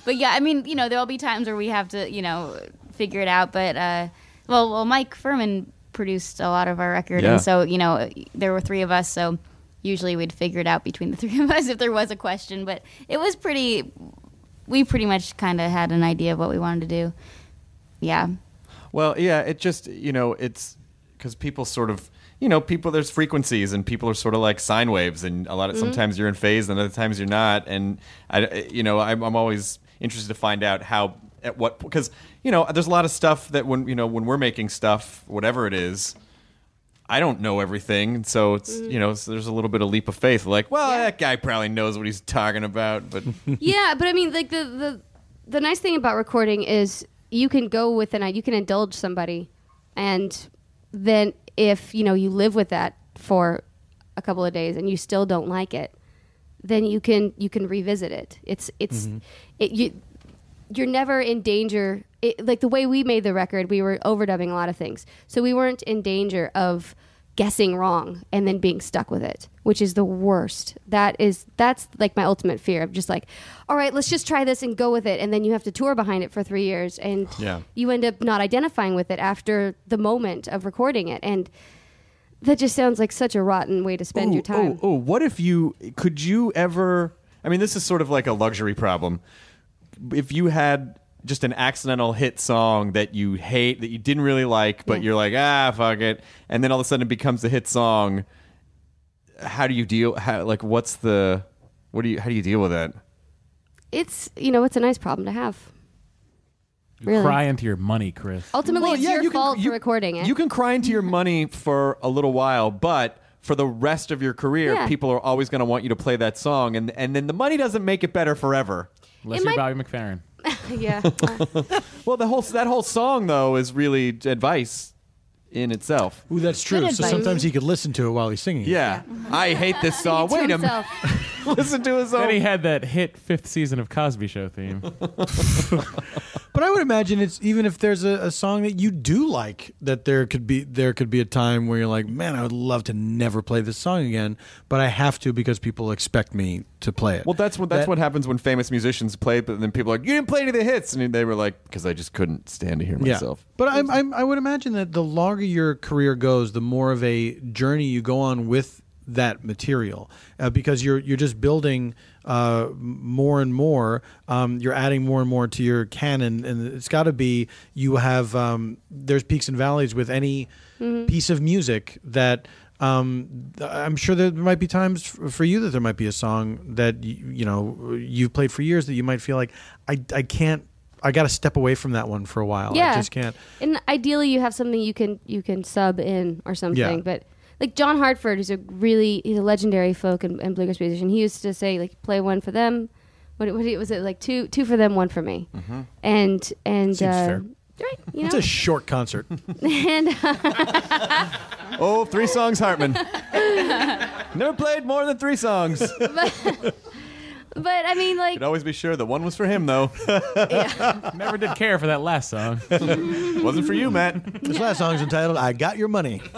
but yeah, I mean, you know, there'll be times where we have to, you know, figure it out. But uh, well, well, Mike Phirman produced a lot of our record, Yeah. and so you know, there were three of us, so usually we'd figure it out between the three of us if there was a question. But it was pretty. We pretty much kind of had an idea of what we wanted to do. Yeah. Well, yeah, it just you know it's because people sort of you know, people there's frequencies and people are sort of like sine waves, and a lot of Mhm. sometimes you're in phase, and other times you're not. And I, you know, I'm, I'm always interested to find out how at what because you know there's a lot of stuff that when you know when we're making stuff, whatever it is. I don't know everything, so it's you know so there's a little bit of leap of faith. Like, well, that guy probably knows what he's talking about, but yeah, but I mean, like the the the nice thing about recording is you can go with an you can indulge somebody, and then if you know you live with that for a couple of days and you still don't like it, then you can you can revisit it. It's it's Mhm. it, you you're never in danger. It, like the way we made the record, we were overdubbing a lot of things, so we weren't in danger of guessing wrong and then being stuck with it, which is the worst. That is that's like my ultimate fear of just like, all right, let's just try this and go with it, and then you have to tour behind it for three years, and Yeah. you end up not identifying with it after the moment of recording it, and that just sounds like such a rotten way to spend your oh, oh, time. Oh, oh, what if you could you ever? I mean, this is sort of like a luxury problem. If you had just an accidental hit song that you hate, that you didn't really like, but you're like, ah, fuck it, and then all of a sudden it becomes a hit song. How do you deal? How, like, what's the? What do you? How do you deal with it? It's you know it's a nice problem to have. You Really. cry into your money, Chris. Ultimately, Well, it's yeah, your you can- fault for recording it. You can cry into your money for a little while, but for the rest of your career, Yeah. people are always going to want you to play that song, and and then the money doesn't make it better forever. Unless It you're might- Bobby McFerrin. yeah. Well, the whole that whole song though is really advice in itself. Ooh, that's true. Good So advice. sometimes he could listen to it while he's singing. it. Yeah, I hate this song. Wait a minute, listen to his Then he own. had that hit fifth season of Cosby Show theme. But I would imagine it's even if there's a, a song that you do like, that there could be there could be a time where you're like, man, I would love to never play this song again, but I have to because people expect me to play it. Well, that's what that's That- what happens when famous musicians play, but then people are like, "You didn't play any of the hits," and they were like, "Because I just couldn't stand to hear myself." Yeah. But I'm, I'm, I would imagine that the longer your career goes, the more of a journey you go on with that material, uh, because you're you're just building uh, more and more. Um, you're adding more and more to your canon, and it's got to be you have um, there's peaks and valleys with any piece of music that. Um, I'm sure there might be times for you that there might be a song that you, you know you've played for years that you might feel like I, I can't I got to step away from that one for a while. yeah, I just can't. And ideally, you have something you can you can sub in or something. Yeah. But like John Hartford, who's a really he's a legendary folk and, and bluegrass musician. He used to say like play one for them. What, what was it like two two for them, one for me, and and Seems uh, fair. right, you It's a short concert. and Oh, three songs, Hartman. Never played more than three songs. but, but I mean like Could always be sure that one was for him, though. yeah. Never did care for that last song. Wasn't for you, Matt. this last song's entitled "I Got Your Money."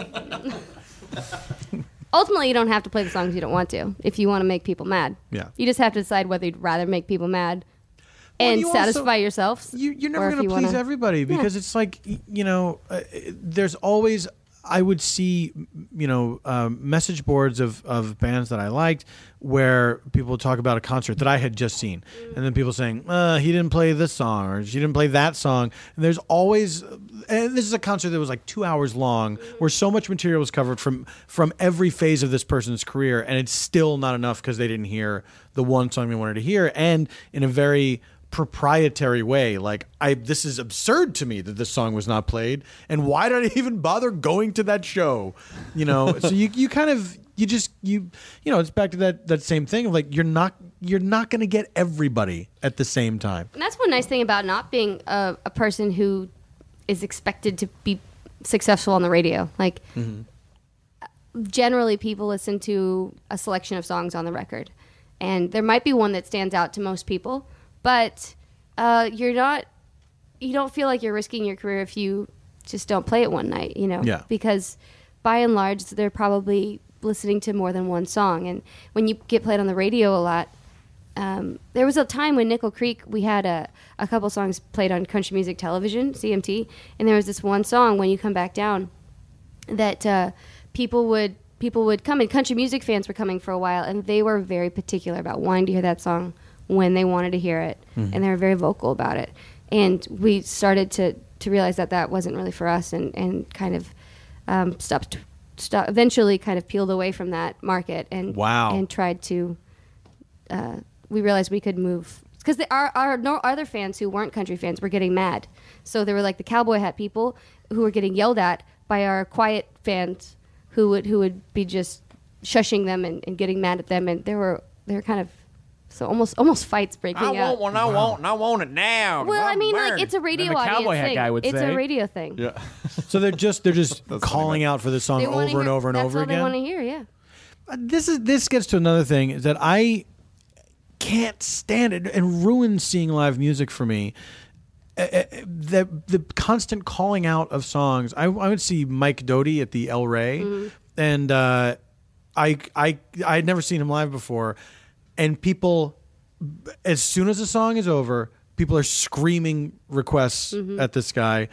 ultimately you don't have to play the songs you don't want to if you want to make people mad. Yeah. You just have to decide whether you'd rather make people mad Well, and you also- satisfy yourselves. You, you're or never if going you to please wanna- everybody because it's like y- you know, uh, there's always. I would see, you know, um, message boards of, of bands that I liked where people would talk about a concert that I had just seen, and then people saying, uh, "He didn't play this song," or "She didn't play that song." And there's always, and this is a concert that was like two hours long, where so much material was covered from from every phase of this person's career, and it's still not enough because they didn't hear the one song they wanted to hear, and in a very proprietary way. Like I this is absurd to me that this song was not played and why did I even bother going to that show? You know, so you you kind of you just you you know, it's back to that that same thing of like you're not you're not going to get everybody at the same time. And that's one nice thing about not being a, a person who is expected to be successful on the radio. Like, mm-hmm. generally, people listen to a selection of songs on the record, and there might be one that stands out to most people, but uh, you're not. You don't feel like you're risking your career if you just don't play it one night. You know, Yeah. because by and large, they're probably listening to more than one song, and when you get played on the radio a lot, um, there was a time when Nickel Creek we had a, a couple songs played on country music television CMT and there was this one song when you come back down that uh, people would people would come and country music fans were coming for a while and they were very particular about wanting to hear that song when they wanted to hear it Mhm. and they were very vocal about it and we started to to realize that that wasn't really for us and and kind of um, stopped sto- eventually kind of peeled away from that market and Wow. and tried to. Uh, we realized we could move because our our no, other fans who weren't country fans were getting mad. So there were like the cowboy hat people who were getting yelled at by our quiet fans who would who would be just shushing them and, and getting mad at them, and there were they were kind of so almost almost fights breaking out. I want out. one I want, and I want it now. Well, I mean, like it's a radio the audience cowboy hat thing. guy would it's say. a radio thing. Yeah. So they're just they're just calling out for the song They over wanna and hear- over and that's over all They want to hear, yeah. this is this gets to another thing is that I can't stand it and ruins seeing live music for me. Uh, uh, The the constant calling out of songs. I, I would see Mike Doughty at the El Rey, and uh, I I I had never seen him live before, and people as soon as the song is over, people are screaming requests mm-hmm. at this guy,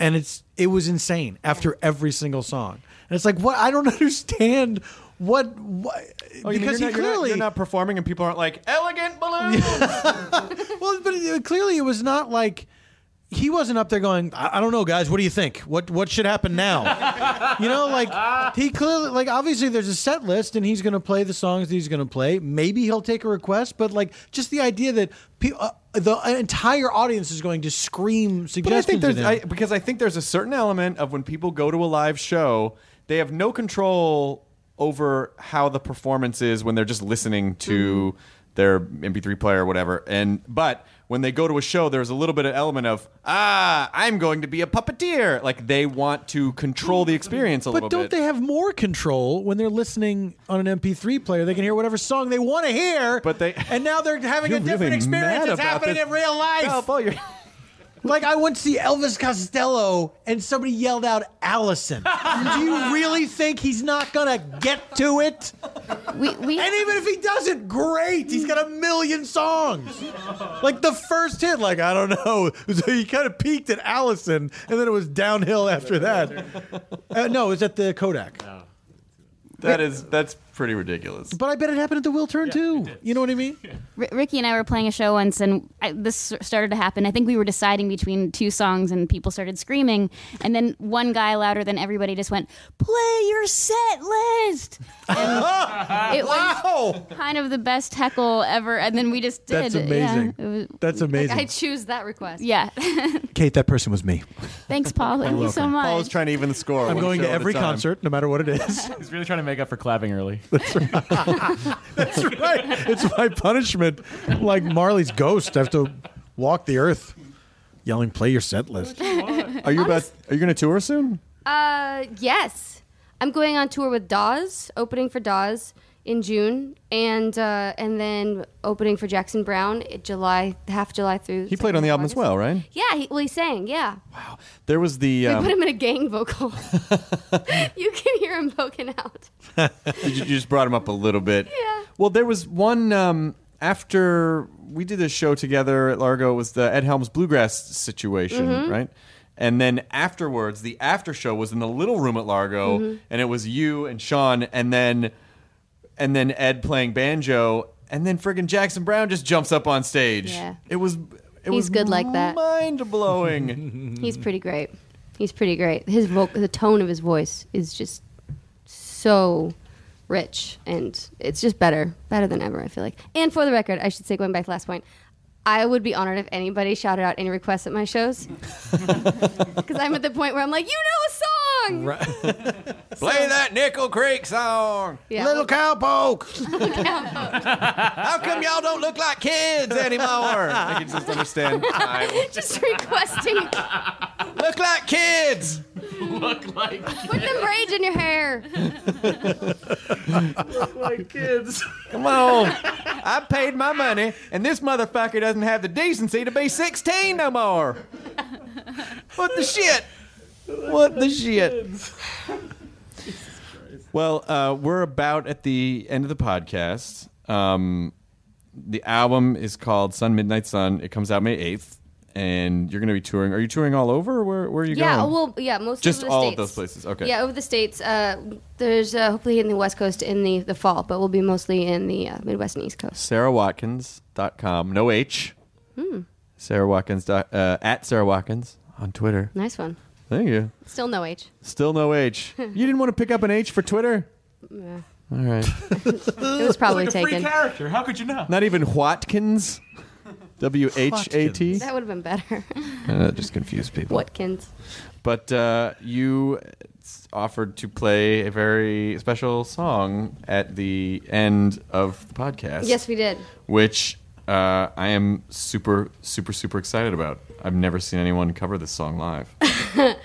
and it's it was insane after every single song. And it's like, what? I don't understand what. what Oh, because you're he not, you're not- clearly you're not performing and people aren't like elegant balloons. well, but it, clearly it was not like he wasn't up there going, I, I don't know, guys. What do you think? What what should happen now? you know, like he clearly, like obviously, there's a set list, and he's going to play the songs that he's going to play. Maybe he'll take a request, but like just the idea that pe- uh, the entire audience is going to scream suggestions. But I think there's at I, because I think there's a certain element of when people go to a live show, they have no control over how the performance is when they're just listening to Mm-hmm. their MP3 player or whatever. And but when they go to a show, there's a little bit of element of ah, I'm going to be a puppeteer. Like they want to control the experience a little bit. But little don't bit. they have more control when they're listening on an MP3 player? They can hear whatever song they want to hear. But they- and now they're having a You're different experience mad about happening this. in real life. Oh, Paul, you're- Like I went to see Elvis Costello and somebody yelled out Alison. Do you really think he's not gonna get to it? We, we, And even if he doesn't, great. He's got a million songs. Like the first hit, like I don't know. So he kind of peaked at Alison, and then it was downhill after that. Uh, no, it was at the Kodak. that is that's pretty ridiculous. But I bet it happened at the Wiltern too. You know what I mean? R- Riki and I were playing a show once, and I, this started to happen. I think we were deciding between two songs, and people started screaming. And then one guy, louder than everybody, just went, "Play your set list." And it was kind of the best heckle ever. And then we just did. That's amazing. Yeah, it was- That's Like, amazing. I choose that request. yeah. Kate, that person was me. Thanks, Paul. Thank you so much. Paul is trying to even the score. I'm one going show to at a every time. concert, no matter what it is. He's really trying to make up for clapping early. That's right. That's right. It's my punishment. Like Marley's ghost, I have to walk the earth yelling, play your set list. Are you about? Are you going to tour soon? Uh, yes. I'm going on tour with Dawes, opening for Dawes in June, and uh, and then opening for Jackson Browne July, half July through. He played on the album as well, right? Yeah, he, well, he sang. Yeah, Wow, There was the. we Um, put him in a gang vocal. you can hear him poking out. you, just brought him up a little bit. Yeah. Well, there was one um, after we did a show together at Largo. It was the Ed Helms Bluegrass situation, Mm-hmm. right? And then afterwards, the after show was in the little room at Largo, Mm-hmm. and it was you and Sean, and then and then Ed playing banjo, and then friggin' Jackson Browne just jumps up on stage. Yeah. It was. It He's was good like that. Mind blowing. He's pretty great. He's pretty great. His vo- the tone of his voice is just so rich, and it's just better, better than ever. I feel like. And for the record, I should say, going back to the last point, I would be honored if anybody shouted out any requests at my shows, because I'm at the point where I'm like, you know a song. Play that Nickel Creek song. Yeah, Little cowpoke. How come y'all don't look like kids anymore? I can just understand. I just requesting. look like kids. Look like kids. Put them braids in your hair. Look like kids. Come on. I paid my money, and this motherfucker doesn't have the decency to be 16 no more. What the shit? What the shit? Well, uh, we're about at the end of the podcast. Um, the album is called Sun Midnight Sun. It comes out May 8th, and you're going to be touring. Are you touring all over? Where, where are you going? Yeah, going? well, yeah, most Just of the all of those places. Okay. Yeah, over the states. Uh, there's uh, hopefully in the West Coast in the, the fall, but we'll be mostly in the uh, Midwest and East Coast. SaraWatkins.com. No H. Hmm. Sara Watkins. Dot, uh, at Sara Watkins on Twitter. Nice one. Thank you. Still no H. Still no H. You didn't want to pick up an H for Twitter? Yeah. All right. It was probably taken. character. How could you know? Not even Watkins? W H A T? That would have been better. Uh, That just confused people. Watkins. But uh, you offered to play a very special song at the end of the podcast. Yes, we did. Which uh, I am super, super, super excited about. I've never seen anyone cover this song live.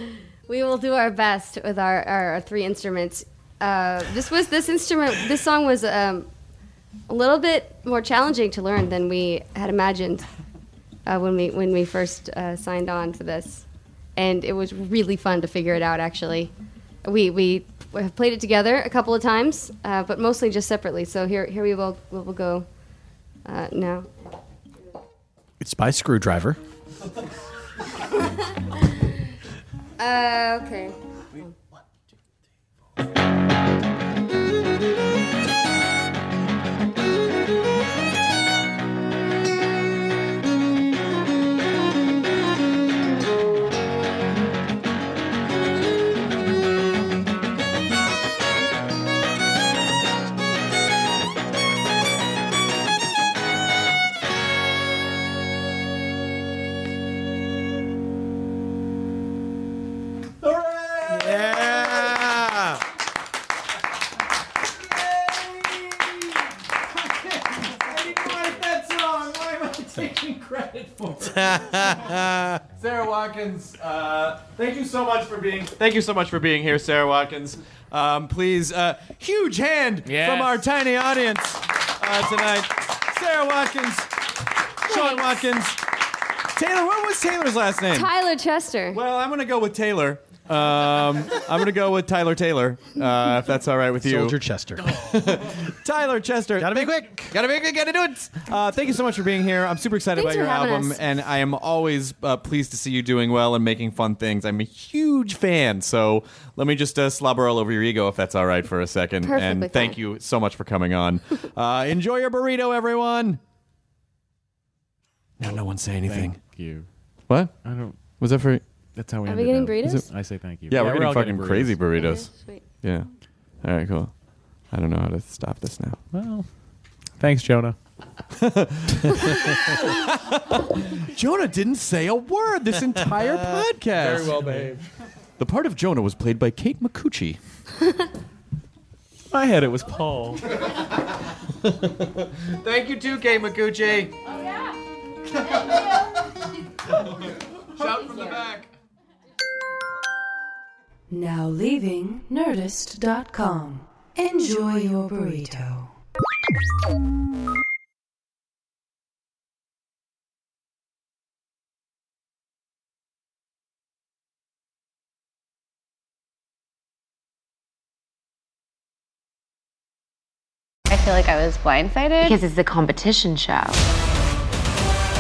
We will do our best with our, our, our three instruments. Uh, this was this instrument. This song was um, a little bit more challenging to learn than we had imagined uh, when we when we first uh, signed on to this, and it was really fun to figure it out. Actually, we we have played it together a couple of times, uh, but mostly just separately. So here here we will we will go uh, now. It's by Screwdriver. Uh, okay. Watkins, uh, thank you so much for being. Thank you so much for being here, Sara Watkins. Um, please, uh, huge hand Yes. from our tiny audience uh, tonight. Sara Watkins, Sean Watkins, Taylor. What was Taylor's last name? Tyler Chester. Well, I'm gonna go with Taylor. Um, I'm gonna go with Tyler Taylor, uh, if that's all right with you. Soldier Chester. Tyler Chester. Gotta be quick. Gotta be quick. Gotta do it. Uh, thank you so much for being here. I'm super excited Thanks about your for having album, us. and I am always uh, pleased to see you doing well and making fun things. I'm a huge fan. So let me just uh, slobber all over your ego, if that's all right, for a second. Perfectly and thank fine. you so much for coming on. uh, enjoy your burrito, everyone. Now, no one say anything. Thank you. What? I don't. Was that for? That's how we. Are we ended getting up. burritos? I say thank you. Yeah, we're, all getting fucking crazy burritos. Okay, sweet. Yeah. All right, cool. I don't know how to stop this now. Well, thanks, Jonah. Jonah didn't say a word this entire podcast. Very well behaved. The part of Jonah was played by Kate Micucci. I had it was Paul. Thank you too, Kate Micucci. Oh, Shout from the back. Now leaving Nerdist.com. Enjoy your burrito. I feel like I was blindsided because it's a competition show.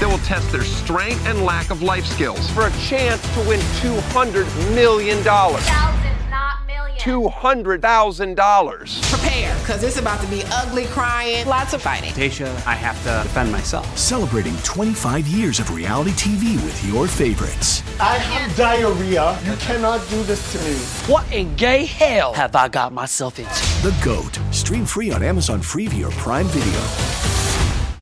that will test their strength and lack of life skills for a chance to win $200 million. $200,000. Prepare, because it's about to be ugly crying, lots of fighting. Tasha, I have to defend myself. Celebrating 25 years of reality TV with your favorites. I have diarrhea. You cannot do this to me. What in gay hell have I got myself into? The GOAT. Stream free on Amazon Freevee or Prime Video.